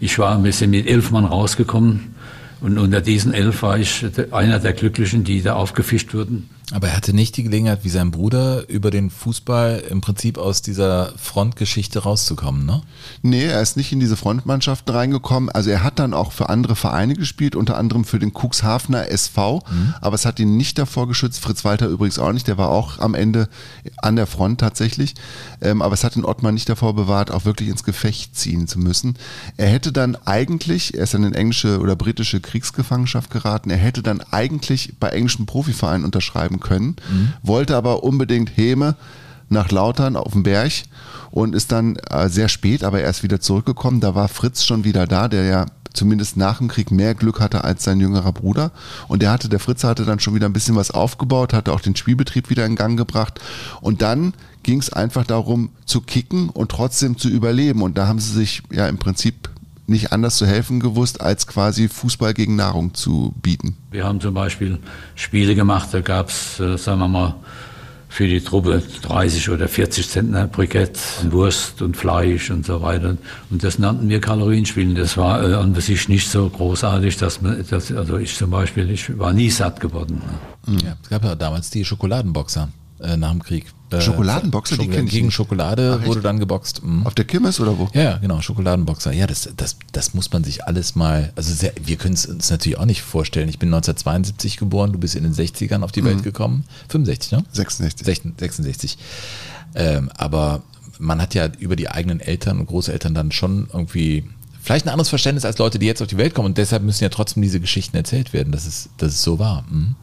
F: ich war, wir sind mit elf Mann rausgekommen. Und unter diesen elf war ich einer der Glücklichen, die da aufgefischt wurden.
C: Aber er hatte nicht die Gelegenheit, wie sein Bruder, über den Fußball im Prinzip aus dieser Frontgeschichte rauszukommen, ne?
B: Nee, er ist nicht in diese Frontmannschaften reingekommen. Also er hat dann auch für andere Vereine gespielt, unter anderem für den Cuxhavener SV, aber es hat ihn nicht davor geschützt. Fritz Walter übrigens auch nicht, der war auch am Ende an der Front tatsächlich. Ähm, aber es hat den Ottmar nicht davor bewahrt, auch wirklich ins Gefecht ziehen zu müssen. Er hätte dann eigentlich, er ist dann in englische oder britische Kriegsgefangenschaft geraten, er hätte dann eigentlich bei englischen Profivereinen unterschreiben können, wollte aber unbedingt Häme nach Lautern auf dem Berg und ist dann äh, sehr spät, aber erst wieder zurückgekommen. Da war Fritz schon wieder da, der ja zumindest nach dem Krieg mehr Glück hatte als sein jüngerer Bruder. Und der hatte, der Fritz hatte dann schon wieder ein bisschen was aufgebaut, hatte auch den Spielbetrieb wieder in Gang gebracht. Und dann ging es einfach darum zu kicken und trotzdem zu überleben. Und da haben sie sich ja im Prinzip nicht anders zu helfen gewusst, als quasi Fußball gegen Nahrung zu bieten.
F: Wir haben zum Beispiel Spiele gemacht, da gab es, äh, sagen wir mal, für die Truppe 30 oder 40 Zentner Brikett, Wurst und Fleisch und so weiter. Und das nannten wir Kalorienspielen. Das war äh, an sich nicht so großartig, dass man, dass, also ich zum Beispiel, ich war nie satt geworden. Ne?
C: Ja, es gab ja damals die Schokoladenboxer äh, nach dem Krieg. Äh,
B: Schokoladenboxer, die
C: Schoko-
B: kenn ich
C: Gegen. Schokolade
B: Ach,
C: wurde dann geboxt. Mhm.
B: Auf der Kirmes oder wo?
C: Ja, genau, Schokoladenboxer. Ja, das, das, das muss man sich alles mal, also sehr, wir können es uns natürlich auch nicht vorstellen. Ich bin 1972 geboren, du bist in den 60ern auf die
B: Mhm.
C: Welt gekommen. 65, ne?
B: 66.
C: 66. 66. Ähm, aber man hat ja über die eigenen Eltern und Großeltern dann schon irgendwie vielleicht ein anderes Verständnis als Leute, die jetzt auf die Welt kommen. Und deshalb müssen ja trotzdem diese Geschichten erzählt werden, dass es, dass es so war. Mhm.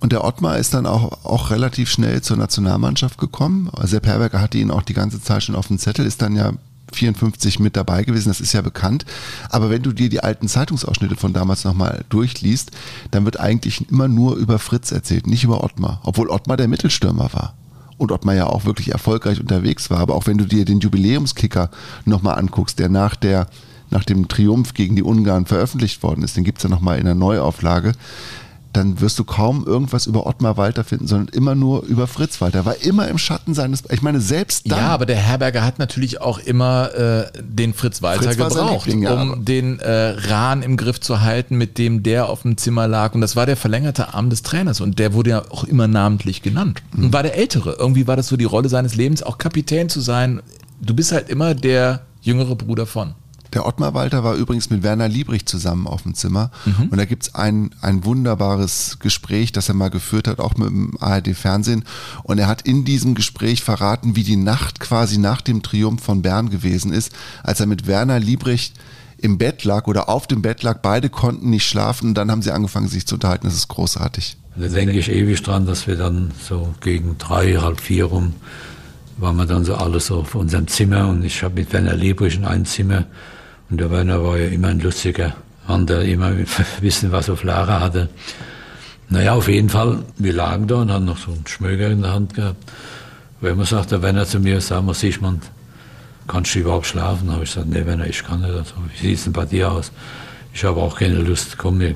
B: Und der Ottmar ist dann auch, auch relativ schnell zur Nationalmannschaft gekommen. Sepp Herberger hatte ihn auch die ganze Zeit schon auf dem Zettel, ist dann ja 54 mit dabei gewesen, das ist ja bekannt. Aber wenn du dir die alten Zeitungsausschnitte von damals nochmal durchliest, dann wird eigentlich immer nur über Fritz erzählt, nicht über Ottmar. Obwohl Ottmar der Mittelstürmer war. Und Ottmar ja auch wirklich erfolgreich unterwegs war. Aber auch wenn du dir den Jubiläumskicker nochmal anguckst, der nach der nach dem Triumph gegen die Ungarn veröffentlicht worden ist, den gibt es ja nochmal in der Neuauflage, dann wirst du kaum irgendwas über Ottmar Walter finden, sondern immer nur über Fritz Walter. War immer im Schatten seines, ich meine, selbst dann.
C: Ja, aber der Herberger hat natürlich auch immer äh, den Fritz Walter
B: Fritz
C: gebraucht,
B: Liebling, ja,
C: um den äh, Rahn im Griff zu halten, mit dem der auf dem Zimmer lag. Und das war der verlängerte Arm des Trainers. Und der wurde ja auch immer namentlich genannt. Und war der Ältere. Irgendwie war das so die Rolle seines Lebens, auch Kapitän zu sein. Du bist halt immer der jüngere Bruder von.
B: Der Ottmar Walter war übrigens mit Werner Liebrich zusammen auf dem Zimmer.
C: Mhm.
B: Und da gibt's ein, ein wunderbares Gespräch, das er mal geführt hat, auch mit dem ARD-Fernsehen. Und er hat in diesem Gespräch verraten, wie die Nacht quasi nach dem Triumph von Bern gewesen ist, als er mit Werner Liebrich im Bett lag oder auf dem Bett lag. Beide konnten nicht schlafen. Und dann haben sie angefangen, sich zu unterhalten. Das ist großartig.
F: Da denke ich ewig dran, dass wir dann so gegen drei, halb vier rum waren wir dann so alles so auf unserem Zimmer und ich habe mit Werner Liebrich in einem Zimmer und der Werner war ja immer ein lustiger Mann, der immer wissen, was auf Lara hatte. Naja, auf jeden Fall, wir lagen da und haben noch so einen Schmöger in der Hand gehabt. Wenn man sagt, der Werner zu mir, sag mal, Sigmund, kannst du überhaupt schlafen? habe ich gesagt, nee, Werner, ich kann nicht. Also, wie sieht es denn bei dir aus? Ich habe auch keine Lust, komm, wir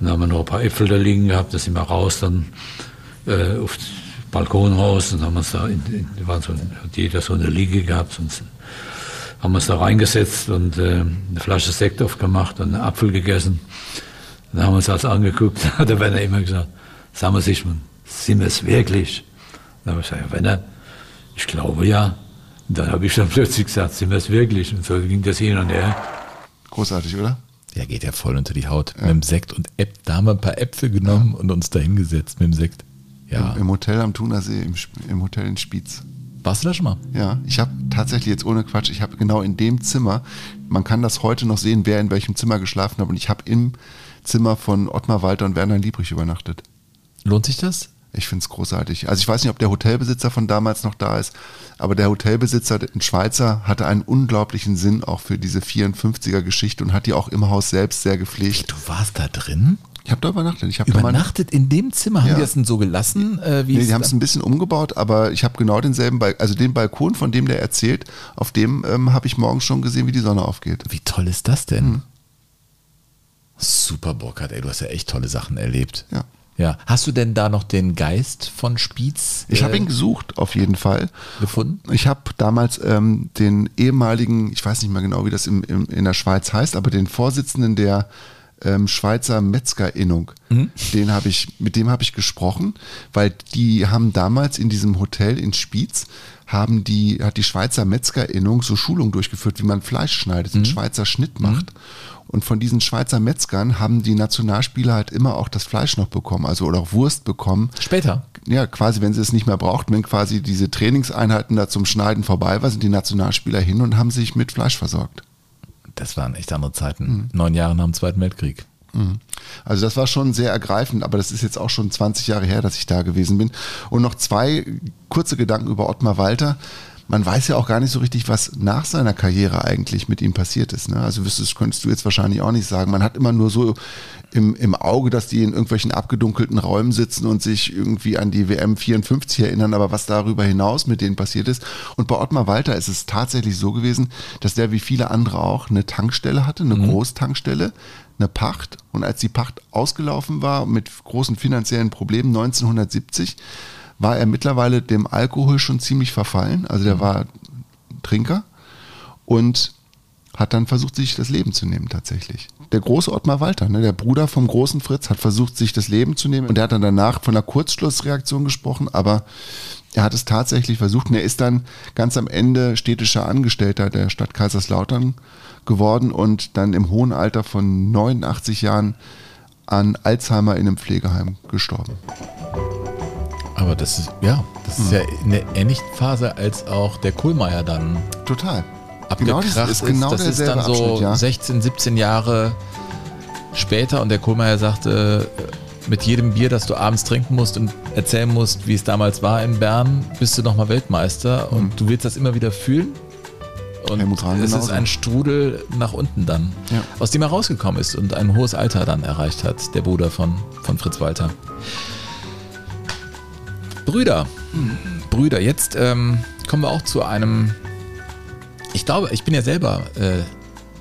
F: dann haben wir noch ein paar Äpfel da liegen gehabt, da sind wir raus, dann äh, auf den Balkon raus und haben uns da, in, in, war so, hat jeder so eine Liege gehabt und haben uns da reingesetzt und äh, eine Flasche Sekt aufgemacht und einen Apfel gegessen. Dann haben wir uns das angeguckt, da hat der Werner immer gesagt, sagen wir sich, man, sind wir es wirklich? Dann habe ich gesagt, ja, Werner, ich glaube ja. Und dann habe ich dann plötzlich gesagt, sind wir es wirklich? Und so ging das hin und her.
B: Großartig, oder?
C: Der geht ja voll unter die Haut. Mit dem Sekt und Äp da haben wir ein paar Äpfel genommen und uns da hingesetzt mit dem Sekt. Ja.
B: Im, Im Hotel am Thunersee, im, im Hotel in Spiez.
C: Warst du da schon mal?
B: Ja, ich habe tatsächlich jetzt ohne Quatsch, ich habe genau in dem Zimmer, man kann das heute noch sehen, wer in welchem Zimmer geschlafen hat und ich habe im Zimmer von Ottmar Walter und Werner Liebrich übernachtet.
C: Lohnt sich das?
B: Ich finde es großartig. Also ich weiß nicht, ob der Hotelbesitzer von damals noch da ist, aber der Hotelbesitzer, ein Schweizer, hatte einen unglaublichen Sinn auch für diese 54er Geschichte und hat die auch im Haus selbst sehr gepflegt.
C: Du warst da drin?
B: Ich habe da übernachtet. Ich hab mal-
C: Übernachtet in dem Zimmer? Haben
B: Ja.
C: die das denn so gelassen? Äh, wie
B: Nee, die haben es ein bisschen umgebaut, aber ich habe genau denselben, Bal also den Balkon, von dem der erzählt, auf dem ähm, habe ich morgens schon gesehen, wie die Sonne aufgeht.
C: Wie toll ist das denn?
B: Hm.
C: Super Burkhard, ey, du hast ja echt tolle Sachen erlebt.
B: Ja.
C: Ja. Hast du denn da noch den Geist von Spiez
B: Ich habe
C: äh,
B: ihn gesucht, auf jeden Fall.
C: gefunden?
B: Ich habe damals ähm, den ehemaligen, ich weiß nicht mehr genau, wie das im, im, in der Schweiz heißt, aber den Vorsitzenden der ähm, Schweizer Metzgerinnung, den habe ich, mit dem habe ich gesprochen, weil die haben damals in diesem Hotel in Spiez haben die, hat die Schweizer Metzgerinnung so Schulungen durchgeführt, wie man Fleisch schneidet, einen Schweizer Schnitt macht. Und von diesen Schweizer Metzgern haben die Nationalspieler halt immer auch das Fleisch noch bekommen, also oder auch Wurst bekommen
C: Später.
B: ja, quasi, wenn sie es nicht mehr brauchten, wenn quasi diese Trainingseinheiten da zum Schneiden vorbei waren, sind die Nationalspieler hin und haben sich mit Fleisch versorgt.
C: Das waren echt andere. Zeiten. Neun Jahre nach dem Zweiten Weltkrieg.
B: Also das war schon sehr ergreifend, aber das ist jetzt auch schon 20 Jahre her, dass ich da gewesen bin. Und noch zwei kurze Gedanken über Ottmar Walter. Man weiß ja auch gar nicht so richtig, was nach seiner Karriere eigentlich mit ihm passiert ist. Ne? Also wüsstest, könntest du jetzt wahrscheinlich auch nicht sagen. Man hat immer nur so im, im Auge, dass die in irgendwelchen abgedunkelten Räumen sitzen und sich irgendwie an die WM 54 erinnern, aber was darüber hinaus mit denen passiert ist. Und bei Ottmar Walter ist es tatsächlich so gewesen, dass der wie viele andere auch eine Tankstelle hatte, eine Großtankstelle, eine Pacht. Und als die Pacht ausgelaufen war mit großen finanziellen Problemen 1970, war er mittlerweile dem Alkohol schon ziemlich verfallen. Also der war Trinker und hat dann versucht, sich das Leben zu nehmen tatsächlich. Der große Ottmar Walter, ne, der Bruder vom großen Fritz, hat versucht, sich das Leben zu nehmen und er hat dann danach von einer Kurzschlussreaktion gesprochen, aber er hat es tatsächlich versucht und er ist dann ganz am Ende städtischer Angestellter der Stadt Kaiserslautern geworden und dann im hohen Alter von 89 Jahren an Alzheimer in einem Pflegeheim gestorben.
C: Aber das ist, ja, das ist ja
B: Hm.
C: in der ähnlichen Phase, als auch der Kohlmeier dann
B: Total.
C: abgekracht
B: Genau, das ist genau
C: das ist dann so
B: Abschnitt, ja.
C: 16, 17 Jahre später und der Kohlmeier sagte, äh, mit jedem Bier, das du abends trinken musst und erzählen musst, wie es damals war in Bern, bist du nochmal Weltmeister und du willst das immer wieder fühlen. Und
B: Mhm.
C: Es ist
B: genauso.
C: ein Strudel nach unten dann,
B: Ja.
C: aus dem er rausgekommen ist und ein hohes Alter dann erreicht hat, der Bruder von, von Fritz Walter. Brüder, Brüder, jetzt ähm, kommen wir auch zu einem ich glaube, ich bin ja selber äh,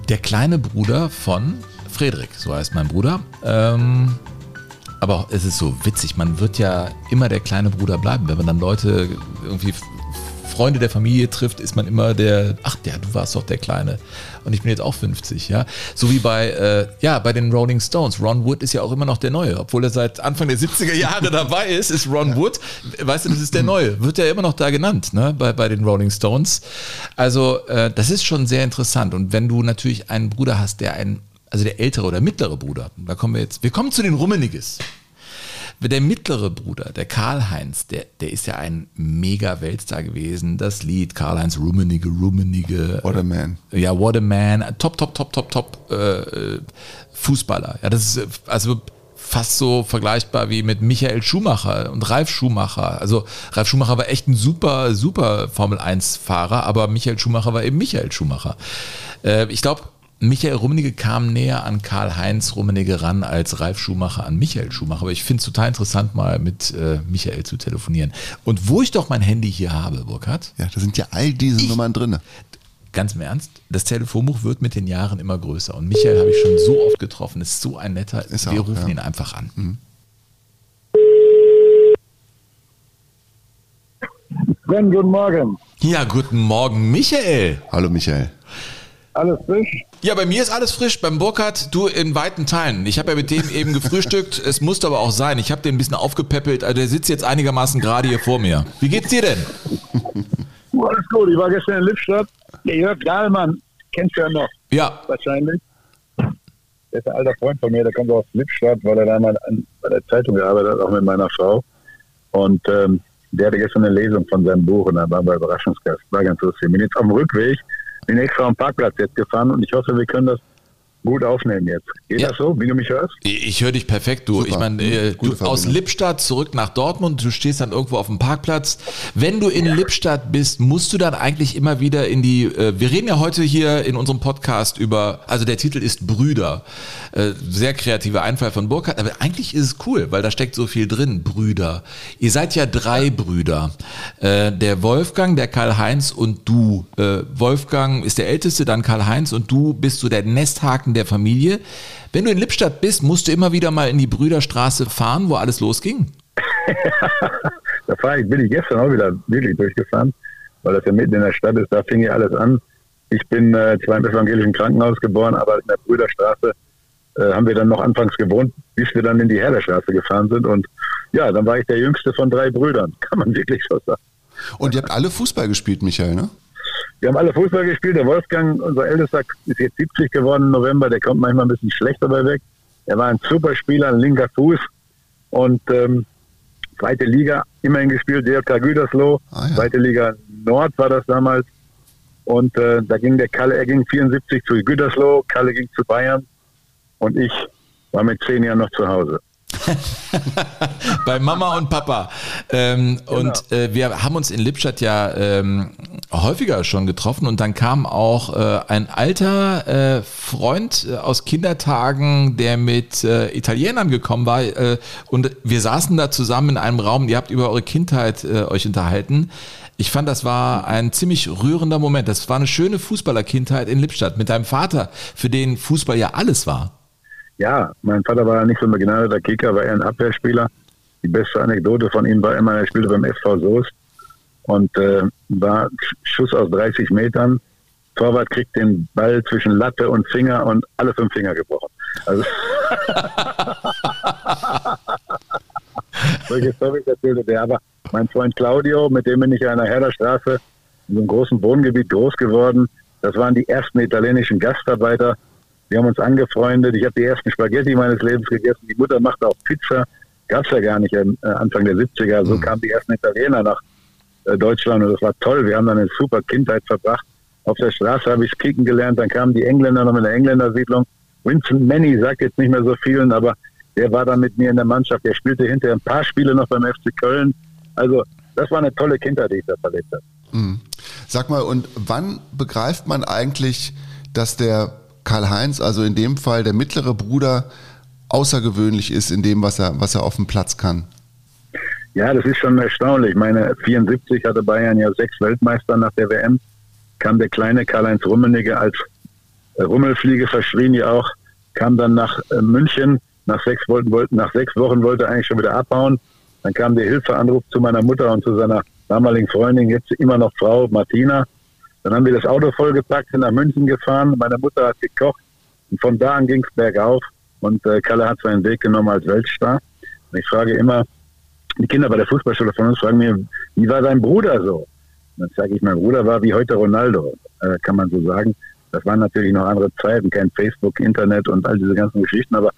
C: der kleine Bruder von Friedrich, so heißt mein Bruder. Ähm, aber es ist so witzig, man wird ja immer der kleine Bruder bleiben, wenn man dann Leute irgendwie Freunde der Familie trifft, ist man immer der, ach ja, du warst doch der Kleine. Und ich bin jetzt auch 50, ja. So wie bei, äh, ja, bei den Rolling Stones. Ron Wood ist ja auch immer noch der Neue. Obwohl er seit Anfang der 70er Jahre dabei ist, ist Ron Wood, weißt du, das ist der Neue. Wird ja immer noch da genannt, ne, bei, bei den Rolling Stones. Also, äh, das ist schon sehr interessant. Und wenn du natürlich einen Bruder hast, der ein, also der ältere oder mittlere Bruder, da kommen wir jetzt, wir kommen zu den Rummeniges. Der mittlere Bruder, der Karl-Heinz, der, der ist ja ein mega Weltstar gewesen. Das Lied Karl-Heinz Rummenigge, Rummenigge.
B: What a man.
C: Ja, What a Man. Top, top, top, top, top äh, Fußballer. Ja, das ist also fast so vergleichbar wie mit Michael Schumacher und Ralf Schumacher. Also Ralf Schumacher war echt ein super, super Formel 1-Fahrer, aber Michael Schumacher war eben Michael Schumacher. Äh, ich glaube, Michael Rummenigge kam näher an Karl-Heinz Rummenigge ran als Ralf Schumacher an Michael Schumacher. Aber ich finde es total interessant, mal mit äh, Michael zu telefonieren. Und wo ich doch mein Handy hier habe, Burkhard.
B: Ja, da sind ja all diese ich, Nummern drin.
C: Ganz im Ernst, das Telefonbuch wird mit den Jahren immer größer. Und Michael habe ich schon so oft getroffen, ist so ein netter. Ist Wir auch, rufen ja. ihn einfach an. Mhm.
G: Sven, guten Morgen.
C: Ja, guten Morgen, Michael.
B: Hallo, Michael.
G: Alles frisch?
C: Ja, bei mir ist alles frisch. Beim Burkhardt, du in weiten Teilen. Ich habe ja mit dem eben gefrühstückt. es musste aber auch sein. Ich habe den ein bisschen aufgepäppelt. Also der sitzt jetzt einigermaßen gerade hier vor mir. Wie geht's dir denn?
G: alles gut. Ich war gestern in Lippstadt. Der Jörg Dahlmann, kennst du ja noch.
C: Ja.
G: Wahrscheinlich. Der ist ein alter Freund von mir, der kommt aus Lippstadt, weil er da mal an, bei der Zeitung gearbeitet hat, auch mit meiner Frau. Und ähm, der hatte gestern eine Lesung von seinem Buch und da waren wir Überraschungsgast. War ganz lustig. Ich bin jetzt auf dem Rückweg bin extra am Parkplatz jetzt gefahren und ich hoffe, wir können das gut aufnehmen jetzt. Geht ja. das so, wie du mich hörst?
C: Ich höre dich perfekt, du. Super. Ich meine, äh, du aus Lippstadt zurück nach Dortmund, du stehst dann irgendwo auf dem Parkplatz. Wenn du in ja. Lippstadt bist, musst du dann eigentlich immer wieder in die, äh, wir reden ja heute hier in unserem Podcast über, also der Titel ist Brüder. Äh, sehr kreativer Einfall von Burkhardt, aber eigentlich ist es cool, weil da steckt so viel drin, Brüder. Ihr seid ja drei Brüder. Äh, der Wolfgang, der Karl-Heinz und du. Äh, Wolfgang ist der Älteste, dann Karl-Heinz und du bist so der Nesthaken der Familie. Wenn du in Lippstadt bist, musst du immer wieder mal in die Brüderstraße fahren, wo alles losging?
G: da fahre ich, bin ich gestern auch wieder wirklich durchgefahren, weil das ja mitten in der Stadt ist. Da fing ja alles an. Ich bin äh, zwar im evangelischen Krankenhaus geboren, aber in der Brüderstraße äh, haben wir dann noch anfangs gewohnt, bis wir dann in die Herderstraße gefahren sind. Und ja, dann war ich der jüngste von drei Brüdern, kann man wirklich so sagen.
B: Und ihr habt alle Fußball gespielt, Michael, ne?
G: Wir haben alle Fußball gespielt. Der Wolfgang, unser Ältester, ist jetzt 70 geworden im November. Der kommt manchmal ein bisschen schlecht dabei weg. Er war ein super Spieler, ein linker Fuß. Und ähm, zweite Liga immerhin gespielt, DRK Gütersloh. Ah, ja. Zweite Liga Nord war das damals. Und äh, da ging der Kalle, er ging 74 zu Gütersloh, Kalle ging zu Bayern. Und ich war mit zehn Jahren noch zu Hause.
C: Bei Mama und Papa. Ähm, genau. Und äh, wir haben uns in Lippstadt ja ähm, häufiger schon getroffen und dann kam auch äh, ein alter äh, Freund äh, aus Kindertagen, der mit äh, Italienern gekommen war äh, und wir saßen da zusammen in einem Raum. Ihr habt über eure Kindheit euch unterhalten. Ich fand, das war ein ziemlich rührender Moment. Das war eine schöne Fußballerkindheit in Lippstadt mit deinem Vater, für den Fußball ja alles war.
G: Ja, mein Vater war nicht so ein begnadeter Kicker, war eher ein Abwehrspieler. Die beste Anekdote von ihm war immer, er spielte beim SV Soest und äh, war Schuss aus 30 Metern. Torwart kriegt den Ball zwischen Latte und Finger und alle fünf Finger gebrochen. Also solche Storys erzählte der. Aber mein Freund Claudio, mit dem bin ich an der Herderstraße in einem großen Wohngebiet groß geworden. Das waren die ersten italienischen Gastarbeiter, wir haben uns angefreundet. Ich habe die ersten Spaghetti meines Lebens gegessen. Die Mutter machte auch Pizza. Gab es ja gar nicht äh, Anfang der 70er. So mhm. kamen die ersten Italiener nach äh, Deutschland und das war toll. Wir haben dann eine super Kindheit verbracht. Auf der Straße habe ich kicken gelernt. Dann kamen die Engländer noch mit der Engländersiedlung. Vincent Manny sagt jetzt nicht mehr so vielen, aber der war dann mit mir in der Mannschaft. Der spielte hinterher ein paar Spiele noch beim FC Köln. Also das war eine tolle Kindheit, die ich da verlebt habe.
B: Mhm. Sag mal, und wann begreift man eigentlich, dass der Karl-Heinz, also in dem Fall der mittlere Bruder, außergewöhnlich ist in dem, was er, was er auf dem Platz kann?
G: Ja, das ist schon erstaunlich. Ich meine, 74 hatte Bayern ja sechs Weltmeister nach der WM. Kam der kleine Karl-Heinz Rummenigge als Rummelfliege, verschrien ja auch, kam dann nach äh, München. Nach sechs, wollten, nach sechs Wochen wollte er eigentlich schon wieder abhauen. Dann kam der Hilfeanruf zu meiner Mutter und zu seiner damaligen Freundin, jetzt immer noch Frau Martina. Dann haben wir das Auto vollgepackt, sind nach München gefahren. Meine Mutter hat gekocht und von da an ging es bergauf. Und äh, Kalle hat seinen Weg genommen als Weltstar. Und ich frage immer, die Kinder bei der Fußballschule von uns fragen mir, wie war dein Bruder so? Und dann sage ich, mein Bruder war wie heute Ronaldo, äh, kann man so sagen. Das waren natürlich noch andere Zeiten, kein Facebook, Internet und all diese ganzen Geschichten, aber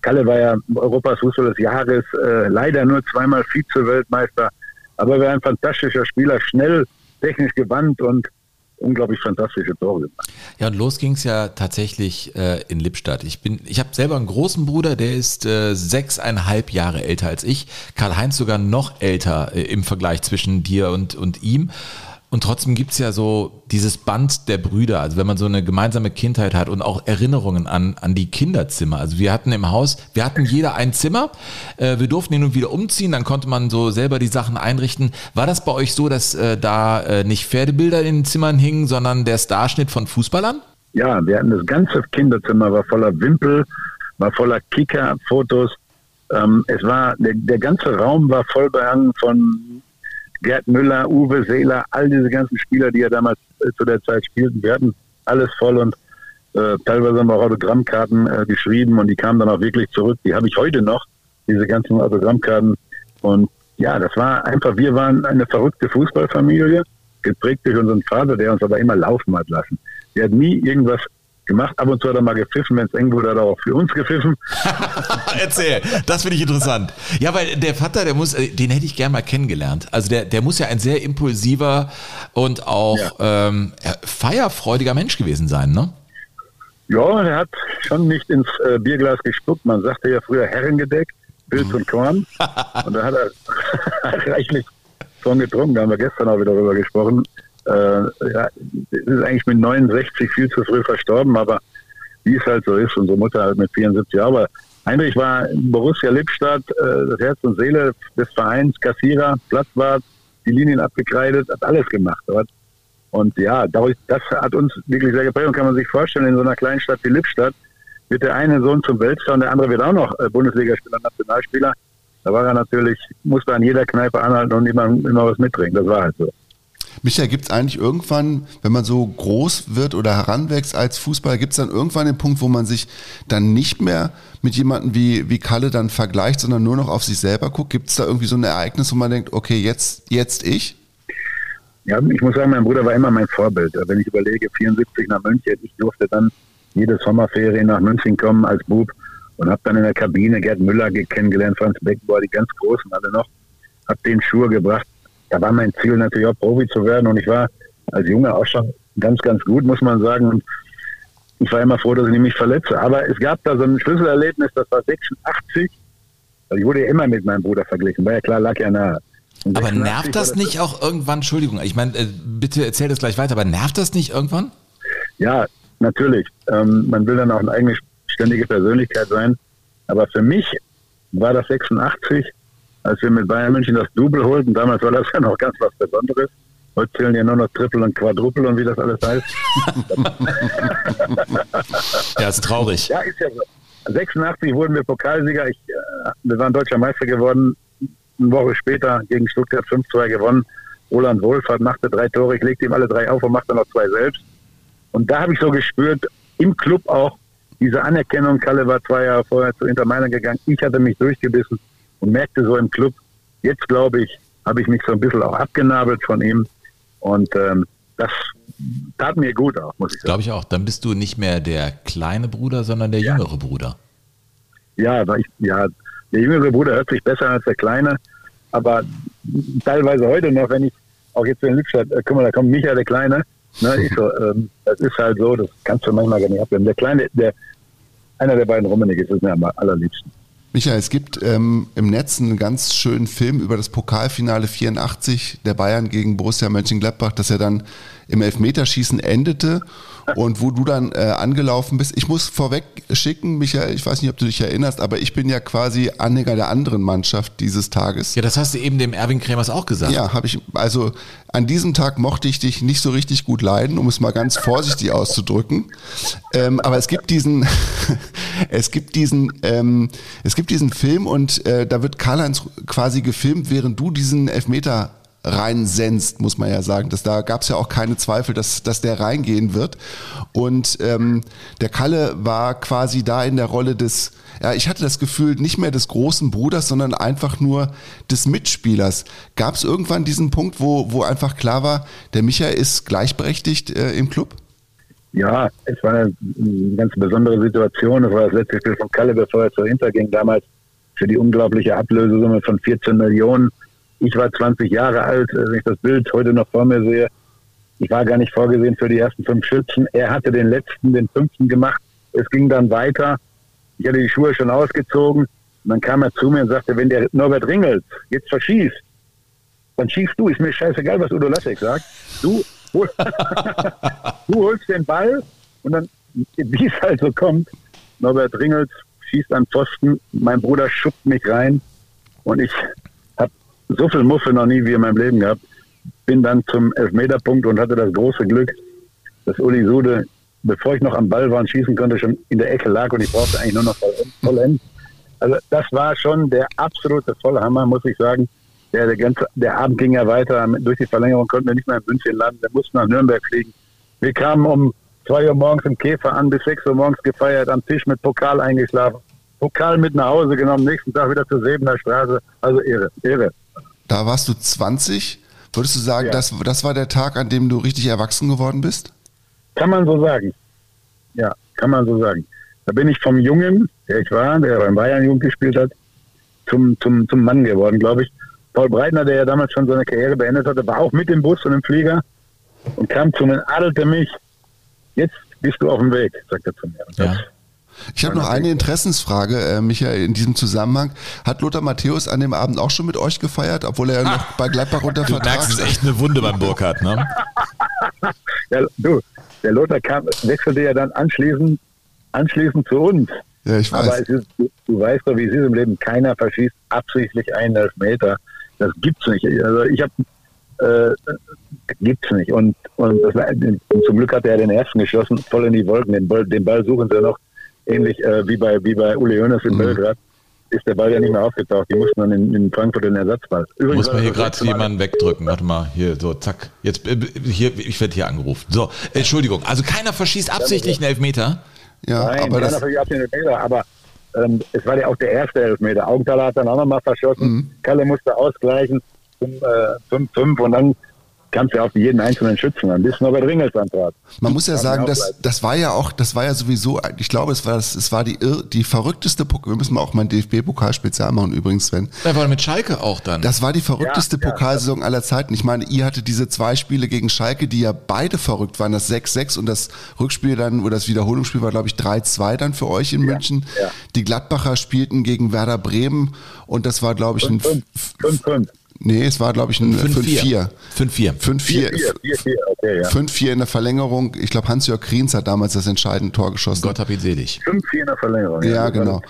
G: Kalle war ja Europas Fußball des Jahres, äh, leider nur zweimal Vize-Weltmeister, aber er war ein fantastischer Spieler, schnell, technisch gewandt und unglaublich fantastische Tore gemacht.
C: Ja, und los ging es ja tatsächlich äh, in Lippstadt. Ich bin, ich habe selber einen großen Bruder, der ist äh, sechseinhalb Jahre älter als ich. Karl-Heinz sogar noch älter äh, im Vergleich zwischen dir und, und ihm. Und trotzdem gibt's ja so dieses Band der Brüder, also wenn man so eine gemeinsame Kindheit hat und auch Erinnerungen an, an die Kinderzimmer. Also wir hatten im Haus, wir hatten jeder ein Zimmer, äh, wir durften hin und wieder umziehen, dann konnte man so selber die Sachen einrichten. War das bei euch so, dass äh, da äh, nicht Pferdebilder in den Zimmern hingen, sondern der Starschnitt von Fußballern?
G: Ja, wir hatten das ganze Kinderzimmer war voller Wimpel, war voller Kicker-Fotos. Ähm, es war, der, der ganze Raum war voll behangen von Gerd Müller, Uwe Seeler, all diese ganzen Spieler, die ja damals äh, zu der Zeit spielten, wir hatten alles voll und äh, teilweise haben wir auch Autogrammkarten äh, geschrieben und die kamen dann auch wirklich zurück. Die habe ich heute noch, diese ganzen Autogrammkarten. Und ja, das war einfach, wir waren eine verrückte Fußballfamilie, geprägt durch unseren Vater, der uns aber immer laufen hat lassen. Der hat nie irgendwas gemacht. Ab und zu hat er mal gepfiffen, wenn es eng wurde, hat er auch für uns gepfiffen.
C: Erzähl, das finde ich interessant. Ja, weil der Vater, der muss, äh, den hätte ich gern mal kennengelernt. Also der, der muss ja ein sehr impulsiver und auch ja. ähm, feierfreudiger Mensch gewesen sein, ne?
G: Ja, er hat schon nicht ins äh, Bierglas gespuckt. Man sagte ja früher Herrengedeck, Pilz und Korn. und da hat er reichlich von getrunken. Da haben wir gestern auch wieder darüber gesprochen äh, ja, ist eigentlich mit 69 viel zu früh verstorben, aber wie es halt so ist, unsere Mutter halt mit 74 Jahren. Aber Heinrich war Borussia Lippstadt, äh, das Herz und Seele des Vereins, Kassierer, Platzwart, die Linien abgekreidet, hat alles gemacht. Und ja, dadurch, das hat uns wirklich sehr geprägt und kann man sich vorstellen, in so einer kleinen Stadt wie Lippstadt wird der eine Sohn zum Weltstar und der andere wird auch noch äh, Bundesligaspieler, Nationalspieler. Da war er natürlich, musste an jeder Kneipe anhalten und immer, immer was mittrinken. Das war halt so.
B: Michael, gibt es eigentlich irgendwann, wenn man so groß wird oder heranwächst als Fußballer, gibt es dann irgendwann den Punkt, wo man sich dann nicht mehr mit jemandem wie, wie Kalle dann vergleicht, sondern nur noch auf sich selber guckt? Gibt es da irgendwie so ein Ereignis, wo man denkt, okay, jetzt, jetzt ich?
G: Ja, ich muss sagen, mein Bruder war immer mein Vorbild. Wenn ich überlege, 74 nach München, ich durfte dann jede Sommerferien nach München kommen als Bub und habe dann in der Kabine Gerd Müller kennengelernt, Franz Beckenbauer, die ganz Großen alle noch, habe den Schuhe gebracht, da war mein Ziel natürlich auch Profi zu werden und ich war als Junge auch schon ganz, ganz gut, muss man sagen. Und ich war immer froh, dass ich mich verletze. Aber es gab da so ein Schlüsselerlebnis, das war 86. Also ich wurde ja immer mit meinem Bruder verglichen, war ja klar, lag ja nahe.
C: Aber nervt das nicht auch irgendwann, Entschuldigung, ich meine, äh, bitte erzähl das gleich weiter, aber nervt das nicht irgendwann?
G: Ja, natürlich. Ähm, man will dann auch eine eigene ständige Persönlichkeit sein. Aber für mich war das 86 als wir mit Bayern München das Double holten. Damals war das ja noch ganz was Besonderes. Heute zählen ja nur noch Triple und Quadruple und wie das alles heißt.
C: ja, ist traurig.
G: Ja, ist ja so. 86 wurden wir Pokalsieger. Ich, äh, wir waren deutscher Meister geworden. Eine Woche später gegen Stuttgart 5-2 gewonnen. Roland Wohlfahrt machte drei Tore. Ich legte ihm alle drei auf und machte noch zwei selbst. Und da habe ich so gespürt, im Club auch, diese Anerkennung. Kalle war zwei Jahre vorher zu Inter Mailand gegangen. Ich hatte mich durchgebissen und merkte so im Club, jetzt glaube ich, habe ich mich so ein bisschen auch abgenabelt von ihm. Und ähm, das tat mir gut auch, muss ich sagen.
C: Glaube ich auch. Dann bist du nicht mehr der kleine Bruder, sondern der ja. jüngere Bruder.
G: Ja, ich, ja, der jüngere Bruder hört sich besser als der kleine. Aber teilweise heute noch, wenn ich auch jetzt in Lippstadt, äh, guck mal, da kommt Micha, der Kleine. Ne, ich so, ähm, das ist halt so, das kannst du manchmal gar nicht abwenden. Der Kleine, der, einer der beiden Rummenig ist, ist mir am allerliebsten.
B: Michael, es gibt ähm, im Netz einen ganz schönen Film über das Pokalfinale 84 der Bayern gegen Borussia Mönchengladbach, das ja dann im Elfmeterschießen endete und wo du dann äh, angelaufen bist. Ich muss vorweg schicken, Michael, ich weiß nicht, ob du dich erinnerst, aber ich bin ja quasi Anhänger der anderen Mannschaft dieses Tages.
C: Ja, das hast du eben dem Erwin Kremers auch gesagt.
B: Ja, habe ich. Also an diesem Tag mochte ich dich nicht so richtig gut leiden, um es mal ganz vorsichtig auszudrücken. Ähm, aber es gibt diesen, es gibt diesen, ähm, es gibt diesen Film und äh, da wird Karl-Heinz quasi gefilmt, während du diesen Elfmeter reinsenzt, muss man ja sagen. Das, da gab es ja auch keine Zweifel, dass, dass der reingehen wird. Und ähm, der Kalle war quasi da in der Rolle des, ja, ich hatte das Gefühl, nicht mehr des großen Bruders, sondern einfach nur des Mitspielers. Gab es irgendwann diesen Punkt, wo, wo einfach klar war, der Michael ist gleichberechtigt äh, im Club?
G: Ja, es war eine, ganz besondere Situation. Es war das letzte Spiel von Kalle, bevor er zur Inter ging, damals für die unglaubliche Ablösesumme von 14 Millionen. Ich war 20 Jahre alt, wenn ich das Bild heute noch vor mir sehe. Ich war gar nicht vorgesehen für die ersten fünf Schützen. Er hatte den letzten, den fünften gemacht. Es ging dann weiter. Ich hatte die Schuhe schon ausgezogen. Und dann kam er zu mir und sagte, wenn der Norbert Ringelt jetzt verschießt, dann schießt du. Ist mir scheißegal, was Udo Lattek sagt. Du, hol, du holst den Ball und dann, wie es halt so kommt, Norbert Ringelt schießt an Pfosten, mein Bruder schubt mich rein und ich so viel Muffe noch nie wie in meinem Leben gehabt. Bin dann zum Elfmeterpunkt und hatte das große Glück, dass Uli Sude, bevor ich noch am Ball war und schießen konnte, schon in der Ecke lag und ich brauchte eigentlich nur noch vollend. Also das war schon der absolute Vollhammer, muss ich sagen. Der, der, ganze, der Abend ging ja weiter. Durch die Verlängerung konnten wir nicht mehr in München landen. Wir mussten nach Nürnberg fliegen. Wir kamen um zwei Uhr morgens im Käfer an, bis sechs Uhr morgens gefeiert, am Tisch mit Pokal eingeschlafen. Pokal mit nach Hause genommen, nächsten Tag wieder zur Sebener Straße. Also irre, irre.
B: Da warst du 20. Würdest du sagen, ja. das, das war der Tag, an dem du richtig erwachsen geworden bist?
G: Kann man so sagen. Ja, kann man so sagen. Da bin ich vom Jungen, der ich war, der beim Bayern Jugend gespielt hat, zum, zum, zum Mann geworden, glaube ich. Paul Breitner, der ja damals schon seine Karriere beendet hatte, war auch mit dem Bus und im Flieger und kam zu mir und adelte mich. Jetzt bist du auf dem Weg, sagt er zu mir.
B: Ja. Ich habe noch eine Interessensfrage, äh, Michael, in diesem Zusammenhang. Hat Lothar Matthäus an dem Abend auch schon mit euch gefeiert, obwohl er ja noch bei Gladbach unter
C: Vertrag
B: Du
C: merkst, es ist echt eine Wunde beim Burkhardt, ne?
G: ja, du, der Lothar kam, wechselte ja dann anschließend, anschließend zu uns.
B: Ja, ich weiß.
G: Aber ist, du, du, weißt doch, wie es ist im Leben. Keiner verschießt absichtlich einen Elfmeter. Das gibt's nicht. Also ich habe äh, gibt's nicht. Und, und, das, und, zum Glück hat er den ersten geschossen, voll in die Wolken. Den Ball, den Ball suchen sie noch, ähnlich äh, wie bei wie bei Uli Hoeneß in mhm. Belgrad. Ist der Ball ja nicht mehr aufgetaucht. Die mussten dann in, in Frankfurt den Ersatzball.
C: Übrigens Muss man hier gerade jemanden wegdrücken. Warte mal, hier, so, zack. Jetzt, äh, hier, ich werde hier angerufen. So, Entschuldigung. Also keiner verschießt absichtlich einen Elfmeter?
G: Ja, Nein, aber das... verschießt absichtlich einen Elfmeter, aber ähm, es war ja auch der erste Elfmeter. Augenthaler hat dann auch nochmal verschossen. Mhm. Kalle musste ausgleichen zum äh, 5-5 und dann kannst ja auf jeden einzelnen Schützen an, bis Norbert Ringels antrat.
B: Man muss ja sagen, das, das war ja auch, das war ja sowieso, ich glaube, es war, das, es war die, die verrückteste Pokal, wir müssen auch mal ein DFB-Pokal-Spezial machen übrigens, Sven.
C: Da war mit Schalke auch dann.
B: Das war die verrückteste ja, Pokalsaison ja. aller Zeiten. Ich meine, ihr hattet diese zwei Spiele gegen Schalke, die ja beide verrückt waren, das 6-6 und das Rückspiel dann, oder das Wiederholungsspiel war, glaube ich, 3-2 dann für euch in ja, München. Die Gladbacher spielten gegen Werder Bremen und das war, glaube ich, ein 5-5. Nee, es war, glaube ich, ein 5-4.
C: 5-4.
B: 5-4. 5-4 in der Verlängerung. Ich glaube, Hans-Jörg Kriens hat damals das entscheidende Tor geschossen.
C: Gott hab ihn selig.
G: 5-4 in der Verlängerung.
B: Ja, ja genau.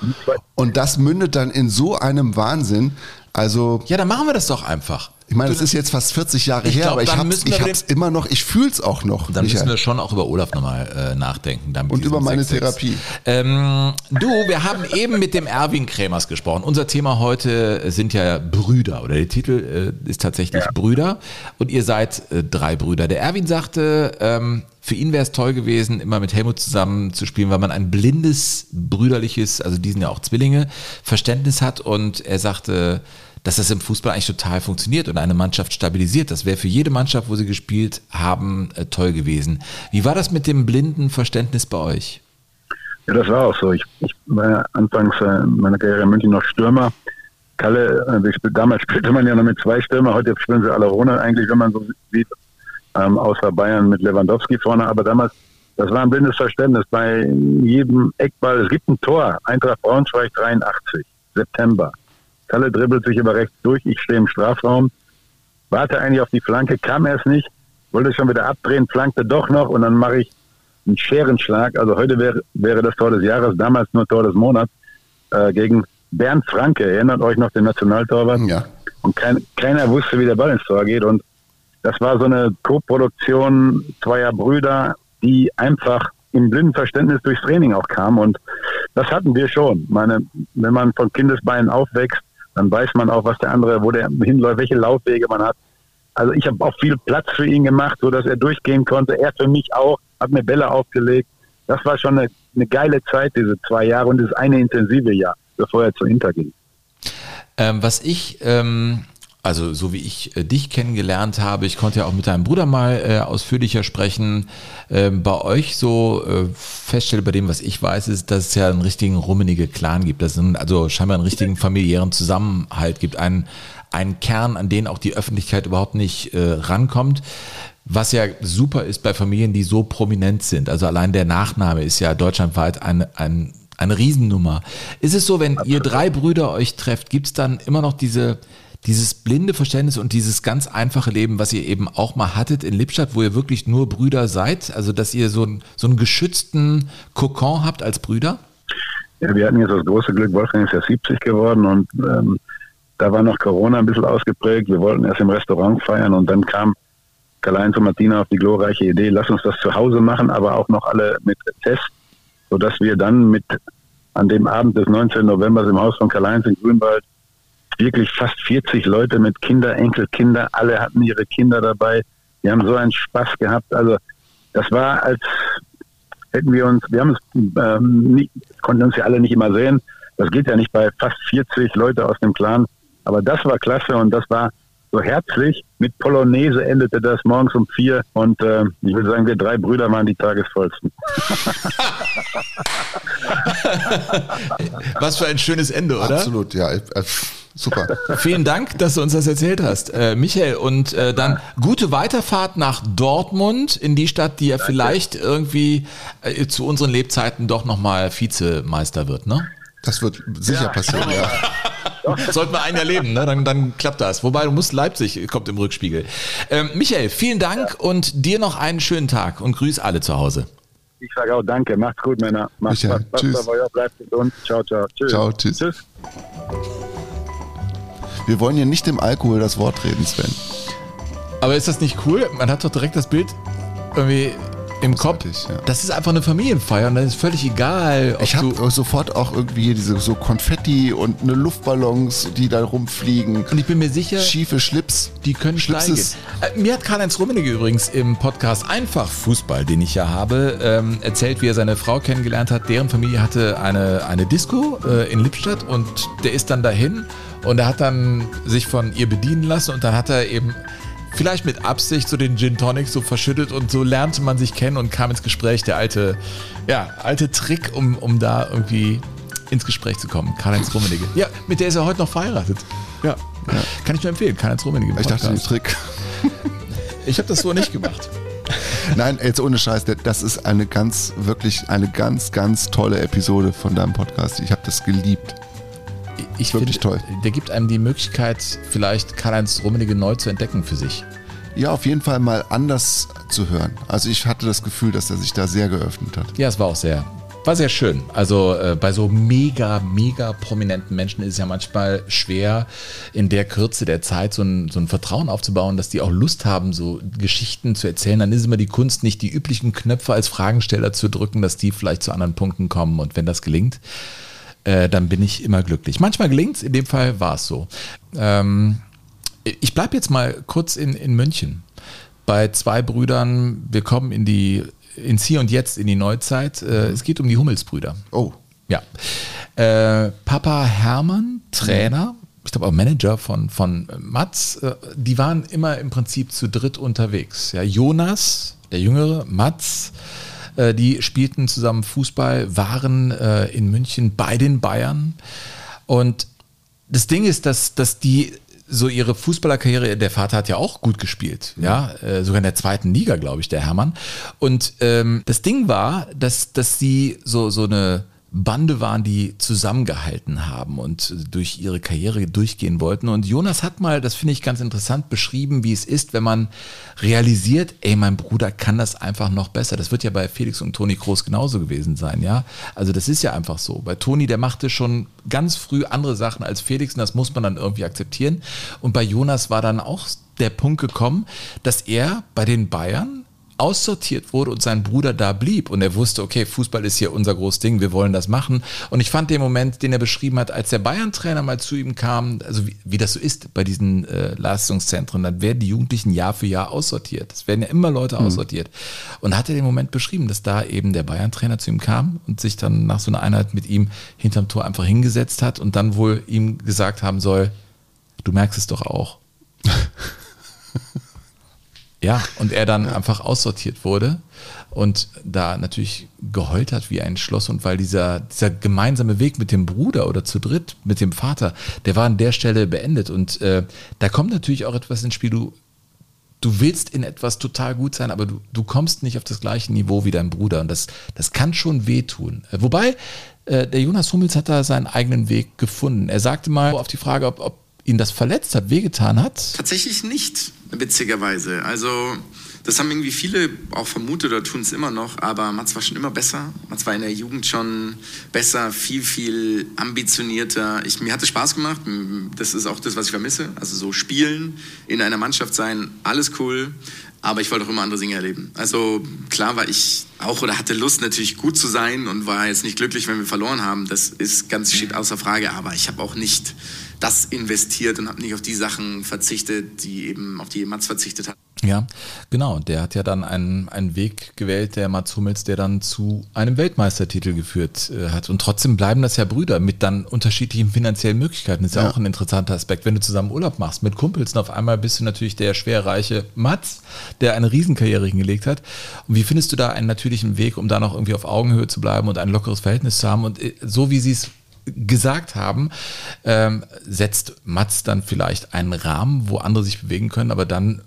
B: Und das mündet dann in so einem Wahnsinn. Also.
C: Ja, dann machen wir das doch einfach.
B: Ich meine, das ist jetzt fast 40 Jahre her, glaub, aber ich habe es immer noch, ich fühle es auch noch.
C: Dann Michael. müssen wir schon auch über Olaf nochmal äh, nachdenken.
B: Und über meine 6 -6. Therapie.
C: Ähm, du, wir haben eben mit dem Erwin Krämers gesprochen. Unser Thema heute sind ja Brüder oder der Titel äh, ist tatsächlich ja. Brüder und ihr seid äh, drei Brüder. Der Erwin sagte, ähm, für ihn wäre es toll gewesen, immer mit Helmut zusammen zu spielen, weil man ein blindes, brüderliches, also die sind ja auch Zwillinge, Verständnis hat und er sagte, dass das im Fußball eigentlich total funktioniert und eine Mannschaft stabilisiert. Das wäre für jede Mannschaft, wo sie gespielt haben, äh, toll gewesen. Wie war das mit dem blinden Verständnis bei euch?
G: Ja, das war auch so. Ich, ich war ja anfangs äh, meiner Karriere in München noch Stürmer. Kalle, äh, damals spielte man ja noch mit zwei Stürmer, heute spielen sie alle ohne eigentlich, wenn man so sieht, ähm, außer Bayern mit Lewandowski vorne. Aber damals, das war ein blindes Verständnis. Bei jedem Eckball, es gibt ein Tor, Eintracht Braunschweig 83, September. Kalle dribbelt sich über rechts durch, ich stehe im Strafraum, warte eigentlich auf die Flanke, kam erst nicht, wollte schon wieder abdrehen, flankte doch noch und dann mache ich einen Scherenschlag. Also heute wäre, wäre das Tor des Jahres, damals nur Tor des Monats, äh, gegen Bernd Franke. Erinnert euch noch den Nationaltorwart?
B: Ja.
G: Und kein, keiner wusste, wie der Ball ins Tor geht. Und das war so eine Co-Produktion zweier Brüder, die einfach im blinden Verständnis durchs Training auch kam. Und das hatten wir schon. Meine, wenn man von Kindesbeinen aufwächst, dann weiß man auch, was der andere, wo der hinläuft, welche Laufwege man hat. Also ich habe auch viel Platz für ihn gemacht, so dass er durchgehen konnte. Er für mich auch, hat mir Bälle aufgelegt. Das war schon eine, eine geile Zeit, diese zwei Jahre und das eine intensive Jahr, bevor er zu Inter ging.
C: Ähm, was ich, ähm, also so wie ich äh, dich kennengelernt habe, ich konnte ja auch mit deinem Bruder mal äh, ausführlicher sprechen, ähm, bei euch so äh, feststelle, bei dem, was ich weiß, ist, dass es ja einen richtigen rummenige Clan gibt, dass es also scheinbar einen richtigen familiären Zusammenhalt gibt, einen, einen Kern, an den auch die Öffentlichkeit überhaupt nicht äh, rankommt. Was ja super ist bei Familien, die so prominent sind. Also allein der Nachname ist ja deutschlandweit ein, ein, eine Riesennummer. Ist es so, wenn ihr drei Brüder euch trefft, gibt es dann immer noch diese, dieses blinde Verständnis und dieses ganz einfache Leben, was ihr eben auch mal hattet in Lippstadt, wo ihr wirklich nur Brüder seid? Also, dass ihr so, ein, so einen geschützten Kokon habt als Brüder?
G: Ja, wir hatten jetzt das große Glück, Wolfgang ist ja 70 geworden und ähm, da war noch Corona ein bisschen ausgeprägt. Wir wollten erst im Restaurant feiern und dann kam Karl-Heinz und Martina auf die glorreiche Idee, lass uns das zu Hause machen, aber auch noch alle mit Test, sodass wir dann mit an dem Abend des 19. November im Haus von Karl-Heinz in Grünwald wirklich fast 40 Leute mit Kinder, Enkelkinder, alle hatten ihre Kinder dabei. Wir haben so einen Spaß gehabt. Also das war, als hätten wir uns, wir haben es ähm, nicht, konnten uns ja alle nicht immer sehen. Das geht ja nicht bei fast 40 Leute aus dem Clan. Aber das war klasse und das war so herzlich. Mit Polonaise endete das morgens um vier und äh, ich würde sagen, wir drei Brüder waren die tagesvollsten.
C: Was für ein schönes Ende, oder?
B: Absolut, ja. Äh, super.
C: Vielen Dank, dass du uns das erzählt hast, äh, Michael. Und äh, dann gute Weiterfahrt nach Dortmund, in die Stadt, die ja vielleicht irgendwie äh, zu unseren Lebzeiten doch nochmal Vizemeister wird, ne?
B: Das wird sicher ja. passieren, ja.
C: Sollten wir ein Jahr leben, ne? dann, dann klappt das. Wobei du musst Leipzig, kommt im Rückspiegel. Ähm, Michael, vielen Dank ja. und dir noch einen schönen Tag und grüß alle zu Hause.
G: Ich sage auch danke. Macht's gut, Männer. Macht's
B: Michael. Tschüss.
G: Bleibt gesund. Ciao, ciao.
B: Tschüss. Ciao, tschüss. tschüss. Wir wollen hier nicht dem Alkohol das Wort reden, Sven.
C: Aber ist das nicht cool? Man hat doch direkt das Bild irgendwie im Kopf. Ja. Das ist einfach eine Familienfeier und dann ist völlig egal.
B: ich habe sofort auch irgendwie diese so Konfetti und eine Luftballons, die da rumfliegen.
C: Und ich bin mir sicher,
B: schiefe Schlips,
C: die können steigen. Äh, mir hat Karl-Heinz Rummenigge übrigens im Podcast Einfach Fußball, den ich ja habe, ähm, erzählt, wie er seine Frau kennengelernt hat. Deren Familie hatte eine, eine Disco äh, in Lippstadt und der ist dann dahin und er hat dann sich von ihr bedienen lassen und dann hat er eben vielleicht mit Absicht so den Gin Tonic so verschüttet und so lernte man sich kennen und kam ins Gespräch. Der alte, ja, alte Trick, um, um da irgendwie ins Gespräch zu kommen. Karl-Heinz Rummenigge. Ja, mit der ist er heute noch verheiratet. Ja. ja. Kann ich nur empfehlen, Karl-Heinz Rummenigge.
B: Ich dachte, den Trick.
C: Ich habe das so nicht gemacht.
B: Nein, jetzt ohne Scheiß, das ist eine ganz, wirklich eine ganz, ganz tolle Episode von deinem Podcast. Ich habe das geliebt
C: ich Wirklich finde, toll. Der gibt einem die Möglichkeit, vielleicht Karl-Heinz Rummenigge neu zu entdecken für sich.
B: Ja, auf jeden Fall mal anders zu hören. Also ich hatte das Gefühl, dass er sich da sehr geöffnet hat.
C: Ja, es war auch sehr. War sehr schön. Also äh, bei so mega, mega prominenten Menschen ist es ja manchmal schwer, in der Kürze der Zeit so ein, so ein Vertrauen aufzubauen, dass die auch Lust haben, so Geschichten zu erzählen. Dann ist immer die Kunst, nicht die üblichen Knöpfe als Fragensteller zu drücken, dass die vielleicht zu anderen Punkten kommen. Und wenn das gelingt, äh, dann bin ich immer glücklich. Manchmal gelingt es, in dem Fall war es so. Ähm, ich bleibe jetzt mal kurz in, in München. Bei zwei Brüdern, wir kommen in die, ins Hier und Jetzt, in die Neuzeit. Äh, es geht um die Hummelsbrüder.
B: Oh.
C: Ja. Äh, Papa Hermann, Trainer, ich glaube auch Manager von, von Mats, äh, die waren immer im Prinzip zu dritt unterwegs. Ja, Jonas, der Jüngere, Mats, äh, die spielten zusammen Fußball, waren äh, in München bei den Bayern. Und das Ding ist, dass, dass die so ihre Fußballerkarriere, der Vater hat ja auch gut gespielt, ja, äh, sogar in der zweiten Liga, glaube ich, der Hermann. Und ähm, das Ding war, dass, dass sie so, so eine Bande waren, die zusammengehalten haben und durch ihre Karriere durchgehen wollten. Und Jonas hat mal, das finde ich ganz interessant, beschrieben, wie es ist, wenn man realisiert, ey, mein Bruder kann das einfach noch besser. Das wird ja bei Felix und Toni Groß genauso gewesen sein, ja. Also das ist ja einfach so. Bei Toni, der machte schon ganz früh andere Sachen als Felix und das muss man dann irgendwie akzeptieren. Und bei Jonas war dann auch der Punkt gekommen, dass er bei den Bayern aussortiert wurde und sein Bruder da blieb und er wusste, okay, Fußball ist hier unser großes Ding, wir wollen das machen. Und ich fand den Moment, den er beschrieben hat, als der Bayern-Trainer mal zu ihm kam, also wie, wie das so ist bei diesen äh, Leistungszentren, dann werden die Jugendlichen Jahr für Jahr aussortiert. Es werden ja immer Leute mhm. aussortiert. Und hat er den Moment beschrieben, dass da eben der Bayern-Trainer zu ihm kam und sich dann nach so einer Einheit mit ihm hinterm Tor einfach hingesetzt hat und dann wohl ihm gesagt haben soll, du merkst es doch auch. Ja, und er dann einfach aussortiert wurde und da natürlich geheult hat wie ein Schloss und weil dieser, dieser gemeinsame Weg mit dem Bruder oder zu dritt mit dem Vater, der war an der Stelle beendet und äh, da kommt natürlich auch etwas ins Spiel, du, du willst in etwas total gut sein, aber du, du kommst nicht auf das gleiche Niveau wie dein Bruder und das, das kann schon wehtun. Wobei, äh, der Jonas Hummels hat da seinen eigenen Weg gefunden. Er sagte mal auf die Frage, ob, ob ihn das verletzt hat, wehgetan hat?
H: Tatsächlich nicht, witzigerweise. Also das haben irgendwie viele auch vermutet oder tun es immer noch, aber Mats war schon immer besser. Mats war in der Jugend schon besser, viel, viel ambitionierter. Ich, mir hat es Spaß gemacht. Das ist auch das, was ich vermisse. Also so spielen, in einer Mannschaft sein, alles cool. Aber ich wollte auch immer andere Dinge erleben. Also klar war ich auch oder hatte Lust natürlich gut zu sein und war jetzt nicht glücklich, wenn wir verloren haben. Das ist ganz steht außer Frage. Aber ich habe auch nicht das investiert und habe nicht auf die Sachen verzichtet, die eben auf die Mats verzichtet hat.
C: Ja, genau. Der hat ja dann einen, einen Weg gewählt, der Mats Hummels, der dann zu einem Weltmeistertitel geführt äh, hat. Und trotzdem bleiben das ja Brüder mit dann unterschiedlichen finanziellen Möglichkeiten. Das ist ja, ja, auch ein interessanter Aspekt. Wenn du zusammen Urlaub machst mit Kumpels und auf einmal bist du natürlich der schwerreiche Mats, der eine Riesenkarriere hingelegt hat. Und wie findest du da einen natürlichen Weg, um da noch irgendwie auf Augenhöhe zu bleiben und ein lockeres Verhältnis zu haben? Und äh, so wie sie es gesagt haben, ähm, setzt Mats dann vielleicht einen Rahmen, wo andere sich bewegen können, aber dann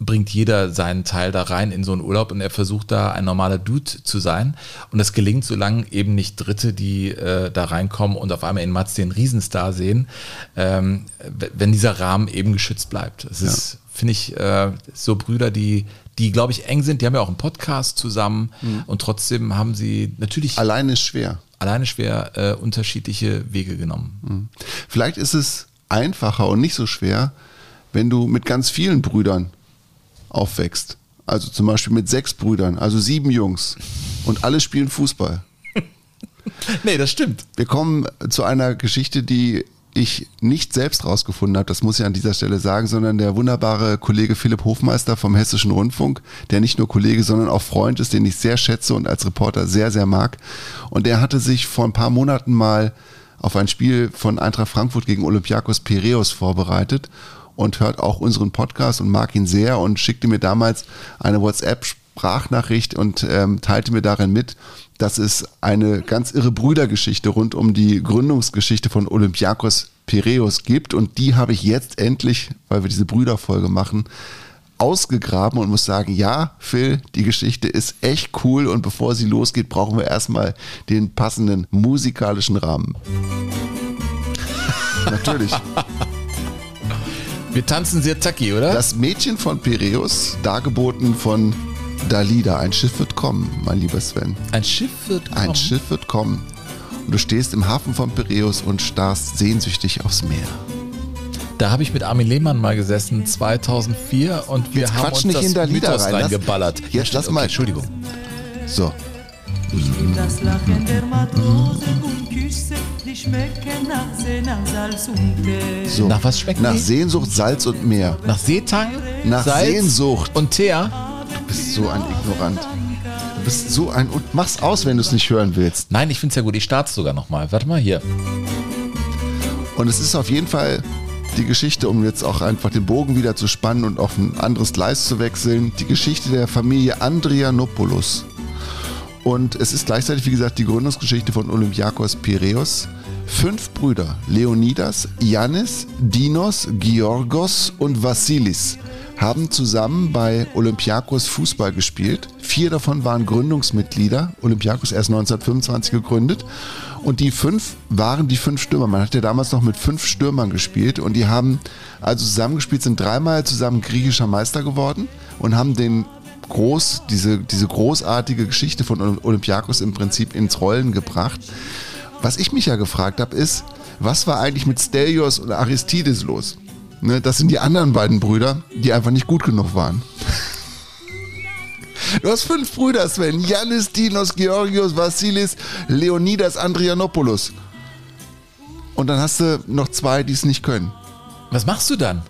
C: bringt jeder seinen Teil da rein in so einen Urlaub und er versucht da ein normaler Dude zu sein. Und das gelingt, solange eben nicht Dritte, die äh, da reinkommen und auf einmal in Mats den Riesenstar sehen, ähm, wenn dieser Rahmen eben geschützt bleibt. Das ja. ist, finde ich, äh, so Brüder, die, die, glaube ich, eng sind. Die haben ja auch einen Podcast zusammen mhm. und trotzdem haben sie natürlich.
B: Alleine ist schwer
C: alleine schwer äh, unterschiedliche Wege genommen.
B: Mhm. Vielleicht ist es einfacher und nicht so schwer, wenn du mit ganz vielen Brüdern aufwächst. Also zum Beispiel mit sechs Brüdern, also sieben Jungs und alle spielen Fußball.
C: nee, das stimmt.
B: Wir kommen zu einer Geschichte, die ich nicht selbst rausgefunden habe, das muss ich an dieser Stelle sagen, sondern der wunderbare Kollege Philipp Hofmeister vom Hessischen Rundfunk, der nicht nur Kollege, sondern auch Freund ist, den ich sehr schätze und als Reporter sehr, sehr mag. Und der hatte sich vor ein paar Monaten mal auf ein Spiel von Eintracht Frankfurt gegen Olympiakos Piraeus vorbereitet und hört auch unseren Podcast und mag ihn sehr und schickte mir damals eine WhatsApp-Sprachnachricht und ähm, teilte mir darin mit, dass es eine ganz irre Brüdergeschichte rund um die Gründungsgeschichte von Olympiakos Piraeus gibt. Und die habe ich jetzt endlich, weil wir diese Brüderfolge machen, ausgegraben und muss sagen, ja, Phil, die Geschichte ist echt cool und bevor sie losgeht, brauchen wir erstmal den passenden musikalischen Rahmen. Natürlich.
C: Wir tanzen sehr tacky, oder?
B: Das Mädchen von Piraeus, dargeboten von Dalida, ein Schiff wird kommen, mein lieber Sven.
C: Ein Schiff wird kommen?
B: Ein Schiff wird kommen. Und du stehst im Hafen von Piräus und starrst sehnsüchtig aufs Meer.
C: Da habe ich mit Armin Lehmann mal gesessen, 2004, und wir Jetzt haben uns
B: nicht
C: das
B: in der
C: Mythos
B: rein.
C: reingeballert.
B: Jetzt lass mal. Okay,
C: Entschuldigung.
B: So.
I: Das Lachen der Matrosen und Küsse, die schmecken nach See, nach Salz und Teer.
B: So.
C: Nach was schmeckt
B: Nach
C: die?
B: Sehnsucht, Salz und Meer.
C: Nach Seetang?
B: Nach
C: Salz
B: Sehnsucht.
C: Und Teer?
B: Du bist so ein Ignorant. Du bist so ein. Und mach's aus, wenn du es nicht hören willst.
C: Nein, ich finde es ja gut. Ich starte sogar nochmal. Warte mal hier.
B: Und es ist auf jeden Fall die Geschichte, um jetzt auch einfach den Bogen wieder zu spannen und auf ein anderes Gleis zu wechseln, die Geschichte der Familie Andrianopoulos. Und es ist gleichzeitig, wie gesagt, die Gründungsgeschichte von Olympiakos Piraeus. Fünf Brüder, Leonidas, Yannis, Dinos, Georgos und Vassilis, haben zusammen bei Olympiakos Fußball gespielt. Vier davon waren Gründungsmitglieder. Olympiakos erst 1925 gegründet. Und die fünf waren die fünf Stürmer. Man hat ja damals noch mit fünf Stürmern gespielt. Und die haben also zusammengespielt, sind dreimal zusammen griechischer Meister geworden und haben den groß, diese, diese großartige Geschichte von Olympiakos im Prinzip ins Rollen gebracht. Was ich mich ja gefragt habe, ist, was war eigentlich mit Stelios und Aristides los? Ne, das sind die anderen beiden Brüder, die einfach nicht gut genug waren. Du hast fünf Brüder, Sven. Yannis, Dinos, Georgios, Vassilis, Leonidas, Andrianopoulos. Und dann hast du noch zwei, die es nicht können.
C: Was machst du dann?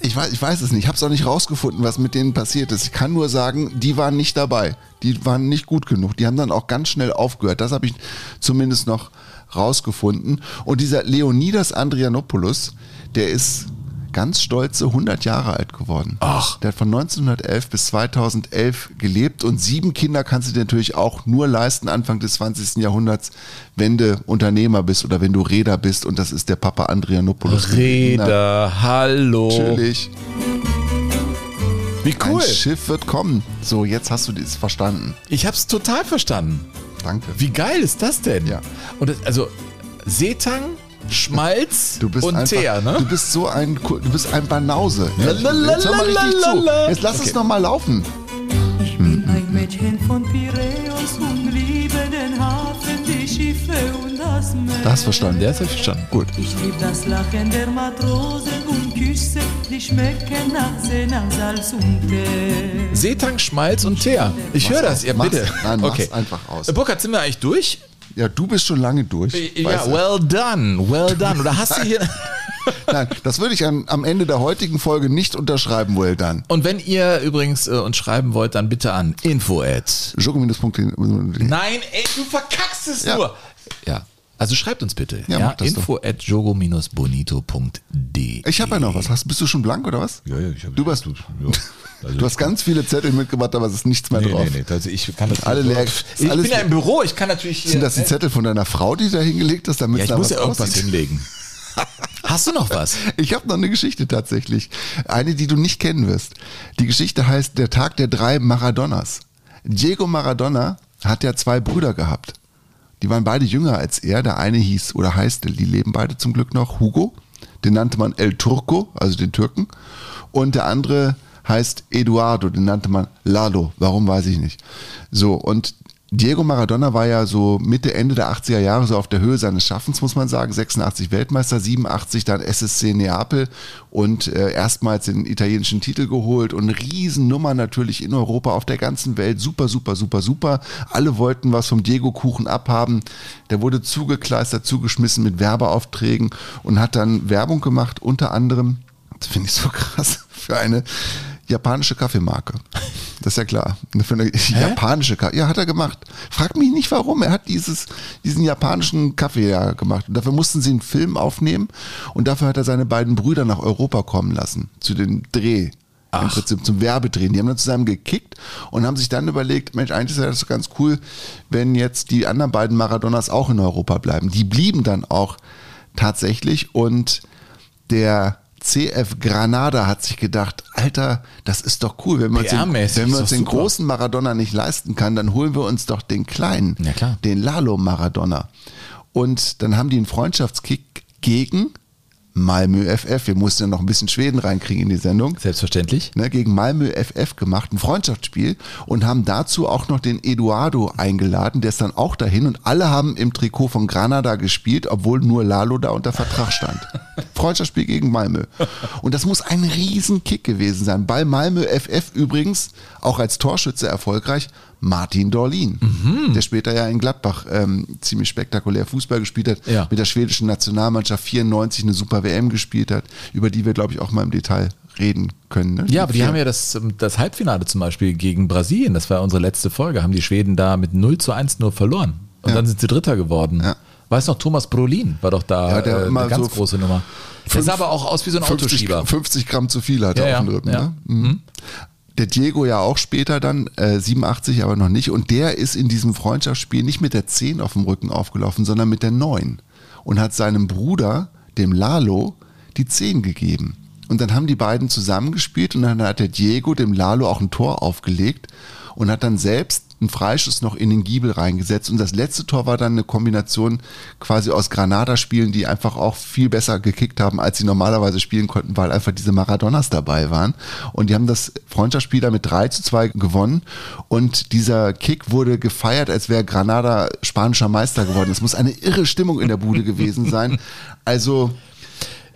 B: Ich weiß, ich weiß es nicht. Ich habe es auch nicht rausgefunden, was mit denen passiert ist. Ich kann nur sagen, die waren nicht dabei. Die waren nicht gut genug. Die haben dann auch ganz schnell aufgehört. Das habe ich zumindest noch rausgefunden. Und dieser Leonidas Andrianopoulos, der ist ganz stolze 100 Jahre alt geworden.
C: Ach.
B: Der hat von 1911 bis 2011 gelebt und sieben Kinder kannst du dir natürlich auch nur leisten Anfang des 20. Jahrhunderts, wenn du Unternehmer bist oder wenn du Räder bist und das ist der Papa Andrianopoulos.
C: Reda, hallo.
B: Natürlich.
C: Wie cool.
B: Ein Schiff wird kommen. So, jetzt hast du das verstanden.
C: Ich hab's total verstanden.
B: Danke.
C: Wie geil ist das denn?
B: Ja.
C: Und das, also Seetang, Schmalz
B: Du bist
C: und
B: einfach,
C: Teer, ne?
B: Du bist so ein, du bist ein Banause.
C: Lalalala.
B: Jetzt hör mal richtig zu. Jetzt lass es noch mal laufen.
I: Ich bin ein Mädchen von Piräus und liebe den Hafen, die Schiffe und das Meer.
B: Das hast verstanden.
C: Der ist ja verstanden.
B: Gut.
I: Ich lieb das Lachen der Matrosen und Küsse, die schmecken nach See, nach Salz und Tee.
C: Seetang, Schmalz und Teer. Ich höre das, ja
B: Mach's.
C: bitte.
B: Nein, mach's
C: okay.
B: einfach aus.
C: Burkhard, sind wir eigentlich durch?
B: Ja, du bist schon lange durch.
C: Ja, well done, well done. Oder hast du hier...
B: Nein, das würde ich an, am Ende der heutigen Folge nicht unterschreiben, well done.
C: Und wenn ihr übrigens äh, uns schreiben wollt, dann bitte an info at. Nein, ey, du verkackst es
B: Ja.
C: nur. Ja. Also schreibt uns bitte.
B: Ja,
C: Ja, info at jogo-bonito.de.
B: Ich habe ja noch was. Hast, bist du schon blank oder was?
C: Ja, ja, ich habe.
B: Du, warst,
C: ja, also
B: du hast ganz viele Zettel mitgebracht, aber es ist nichts mehr
C: Nee,
B: drauf.
C: nee, nee. Also ich kann das
B: Alle leer.
C: Ich
B: alles
C: bin ja im Büro, ich kann natürlich.
B: Sind das die Zettel von deiner Frau, die du da hingelegt hast, damit
C: Ja, ich
B: da
C: muss
B: was
C: ja irgendwas
B: aussieht?
C: hinlegen. Hast du noch was?
B: Ich habe noch eine Geschichte tatsächlich. Eine, die du nicht kennen wirst. Die Geschichte heißt Der Tag der drei Maradonas. Diego Maradona hat ja zwei Brüder gehabt. Die waren beide jünger als er. Der eine hieß oder heißt, die leben beide zum Glück noch, Hugo. Den nannte man El Turco, also den Türken. Und der andere heißt Eduardo, den nannte man Lalo. Warum weiß ich nicht. So, und Diego Maradona war ja so Mitte, Ende der 80er Jahre so auf der Höhe seines Schaffens, muss man sagen. 86 Weltmeister, 87 dann SSC Neapel und äh, erstmals den italienischen Titel geholt und eine Riesennummer natürlich in Europa, auf der ganzen Welt. Super, super, super, super. Alle wollten was vom Diego-Kuchen abhaben. Der wurde zugekleistert, zugeschmissen mit Werbeaufträgen und hat dann Werbung gemacht, unter anderem, das finde ich so krass, für eine japanische Kaffeemarke. Das ist ja klar. Für eine japanische Kaffee. Ja, hat er gemacht. Frag mich nicht warum. Er hat dieses, diesen japanischen Kaffee ja gemacht. Und dafür mussten sie einen Film aufnehmen und dafür hat er seine beiden Brüder nach Europa kommen lassen. Zu den Dreh. Im Prinzip zum Werbedrehen. Die haben dann zusammen gekickt und haben sich dann überlegt, Mensch, eigentlich ist das ganz cool, wenn jetzt die anderen beiden Maradonas auch in Europa bleiben. Die blieben dann auch tatsächlich und der CF Granada hat sich gedacht, Alter, das ist doch cool, wenn wir uns den, wenn wir uns den großen Maradona nicht leisten kann, dann holen wir uns doch den kleinen,
C: Ja,
B: den Lalo Maradona. Und dann haben die einen Freundschaftskick gegen Malmö FF. Wir mussten ja noch ein bisschen Schweden reinkriegen in die Sendung
C: Selbstverständlich.
B: ne, gegen Malmö FF gemacht, ein Freundschaftsspiel und haben dazu auch noch den Eduardo eingeladen, der ist dann auch dahin und alle haben im Trikot von Granada gespielt, obwohl nur Lalo da unter Vertrag stand. Freundschaftsspiel gegen Malmö. Und das muss ein Riesenkick gewesen sein. Bei Malmö FF übrigens auch als Torschütze erfolgreich Martin Dorlin, der später ja in Gladbach ähm, ziemlich spektakulär Fußball gespielt hat,
C: Ja.
B: mit der schwedischen Nationalmannschaft 94 eine super WM gespielt hat, über die wir, glaube ich, auch mal im Detail reden können. Ne?
C: Ja, aber die haben ja das, ähm, das Halbfinale zum Beispiel gegen Brasilien, das war unsere letzte Folge, haben die Schweden da mit 0 zu 1 nur verloren. Und
B: Ja.
C: dann sind sie Dritter geworden.
B: Ja.
C: Weißt noch, Thomas Brolin war doch da
B: Ja, der
C: äh, eine ganz
B: so
C: große Nummer. Der sah aber auch aus wie so ein
B: 50,
C: Autoschieber.
B: 50 Gramm zu viel hat
C: Ja,
B: er
C: ja,
B: auf dem Rücken.
C: ja.
B: Ne? Mhm. Der Diego ja auch später dann, äh, 87 aber noch nicht. Und der ist in diesem Freundschaftsspiel nicht mit der 10 auf dem Rücken aufgelaufen, sondern mit der 9. Und hat seinem Bruder, dem Lalo, die 10 gegeben. Und dann haben die beiden zusammengespielt und dann hat der Diego dem Lalo auch ein Tor aufgelegt und hat dann selbst einen Freischuss noch in den Giebel reingesetzt. Und das letzte Tor war dann eine Kombination quasi aus Granada-Spielen, die einfach auch viel besser gekickt haben, als sie normalerweise spielen konnten, weil einfach diese Maradonas dabei waren. Und die haben das Freundschaftsspiel da mit 3 zu 2 gewonnen. Und dieser Kick wurde gefeiert, als wäre Granada spanischer Meister geworden. Es muss eine irre Stimmung in der Bude gewesen sein. Also,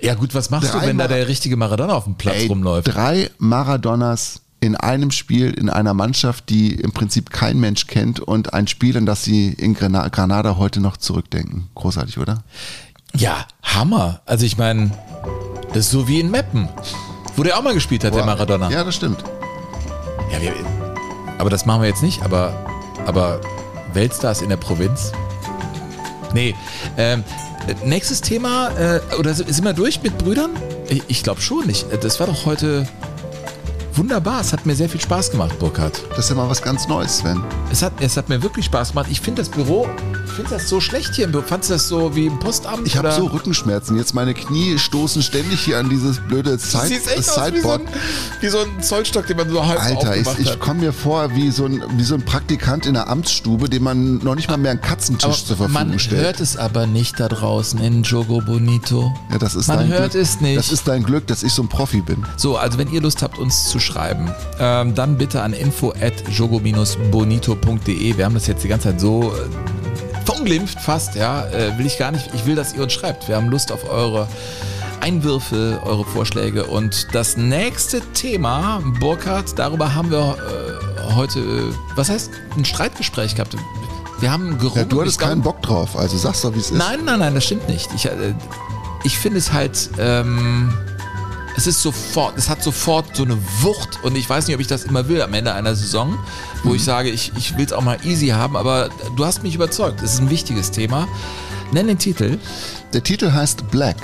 C: Ja gut, was machst du, wenn da
B: Mar-
C: der richtige Maradona auf dem Platz
B: ey,
C: rumläuft?
B: drei Maradonas in einem Spiel, in einer Mannschaft, die im Prinzip kein Mensch kennt und ein Spiel, an das sie in Grana- Granada heute noch zurückdenken. Großartig, oder?
C: Ja, Hammer. Also ich meine, das ist so wie in Meppen, wo der auch mal gespielt hat, der Maradona.
B: Ja, das stimmt.
C: Ja, wir, aber das machen wir jetzt nicht, aber, aber Weltstars in der Provinz? Nee. Ähm, nächstes Thema, äh, oder sind wir durch mit Brüdern? Ich, ich glaube schon nicht. Das war doch heute wunderbar. Es hat mir sehr viel Spaß gemacht, Burkhard.
B: Das ist ja mal was ganz Neues, Sven.
C: Es hat, es hat mir wirklich Spaß gemacht. Ich finde das Büro, finde das so schlecht hier im Büro. Fandest du das so wie im Postamt?
B: Ich habe so Rückenschmerzen. Jetzt meine Knie stoßen ständig hier an dieses blöde Side
C: Sieht echt aus wie so,
B: Sideboard.
C: ein, wie so ein Zollstock, den man so halb
B: Alter, ich, ich komme mir vor wie so, ein, wie so ein Praktikant in der Amtsstube, dem man noch nicht mal mehr einen Katzentisch zur Verfügung
C: man
B: stellt.
C: hört es aber nicht da draußen in Jogo Bonito.
B: ja, das ist
C: man
B: dein
C: hört
B: Glück.
C: es nicht.
B: Das ist dein Glück, dass ich so ein Profi bin.
C: So, also wenn ihr Lust habt, uns zu schreiben, ähm, dann bitte an info at jogo-bonito.de. Wir haben das jetzt die ganze Zeit so äh, verunglimpft fast, ja. Äh, will ich gar nicht. Ich will, dass ihr uns schreibt. Wir haben Lust auf eure Einwürfe, eure Vorschläge. Und das nächste Thema, Burkhard, darüber haben wir äh, heute, äh, was heißt, ein Streitgespräch gehabt. Wir haben gerungen.
B: Ja, du hattest keinen Bock drauf, also sag's doch, wie es ist.
C: Nein, nein, nein, das stimmt nicht. Ich, äh, ich finde es halt, ähm, es ist sofort, es hat sofort so eine Wucht und ich weiß nicht, ob ich das immer will am Ende einer Saison, wo ich sage, ich, ich will es auch mal easy haben, aber du hast mich überzeugt. Es ist ein wichtiges Thema. Nenn den Titel.
B: Der Titel heißt Black.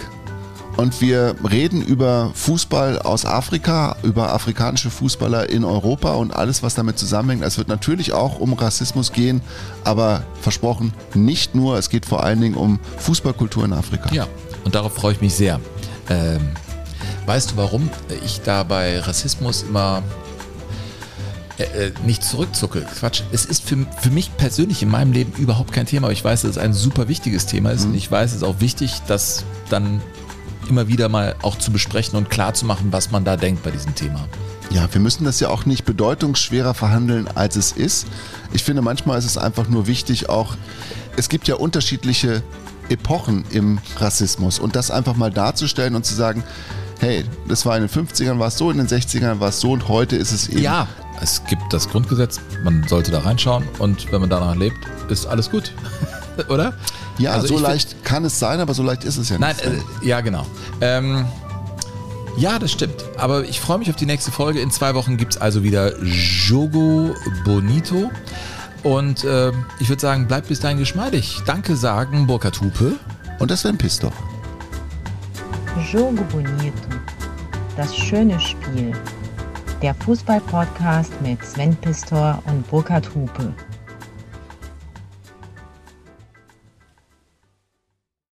B: Und wir reden über Fußball aus Afrika, über afrikanische Fußballer in Europa und alles, was damit zusammenhängt. Es wird natürlich auch um Rassismus gehen, aber versprochen, nicht nur. Es geht vor allen Dingen um Fußballkultur in Afrika.
C: Ja, und darauf freue ich mich sehr. Ähm, weißt du, warum ich da bei Rassismus immer äh, äh, nicht zurückzucke? Quatsch. Es ist für, für mich persönlich in meinem Leben überhaupt kein Thema, aber ich weiß, dass es ein super wichtiges Thema ist und ich weiß, es ist auch wichtig, das dann immer wieder mal auch zu besprechen und klar zu machen, was man da denkt bei diesem Thema.
B: Ja, wir müssen das ja auch nicht bedeutungsschwerer verhandeln, als es ist. Ich finde, manchmal ist es einfach nur wichtig, auch, es gibt ja unterschiedliche Epochen im Rassismus und das einfach mal darzustellen und zu sagen, hey, das war in den 50ern war es so, in den 60ern war es so und heute ist es eben.
C: Ja, es gibt das Grundgesetz, man sollte da reinschauen und wenn man danach lebt, ist alles gut. Oder?
B: Ja,
C: Also
B: so leicht kann es sein, aber so leicht ist es ja
C: Nein,
B: nicht.
C: äh, ja, genau. Ähm, ja, das stimmt. Aber ich freue mich auf die nächste Folge. In zwei Wochen gibt es also wieder Jogo Bonito. Und ähm, ich würde sagen, bleibt bis dahin geschmeidig. Danke sagen, Burkhard Hupe.
B: und das wäre ein Piss doch.
A: Jogo Bonito. Das schöne Spiel. Der Fußball-Podcast mit Sven Pistor und Burkhard Hupe.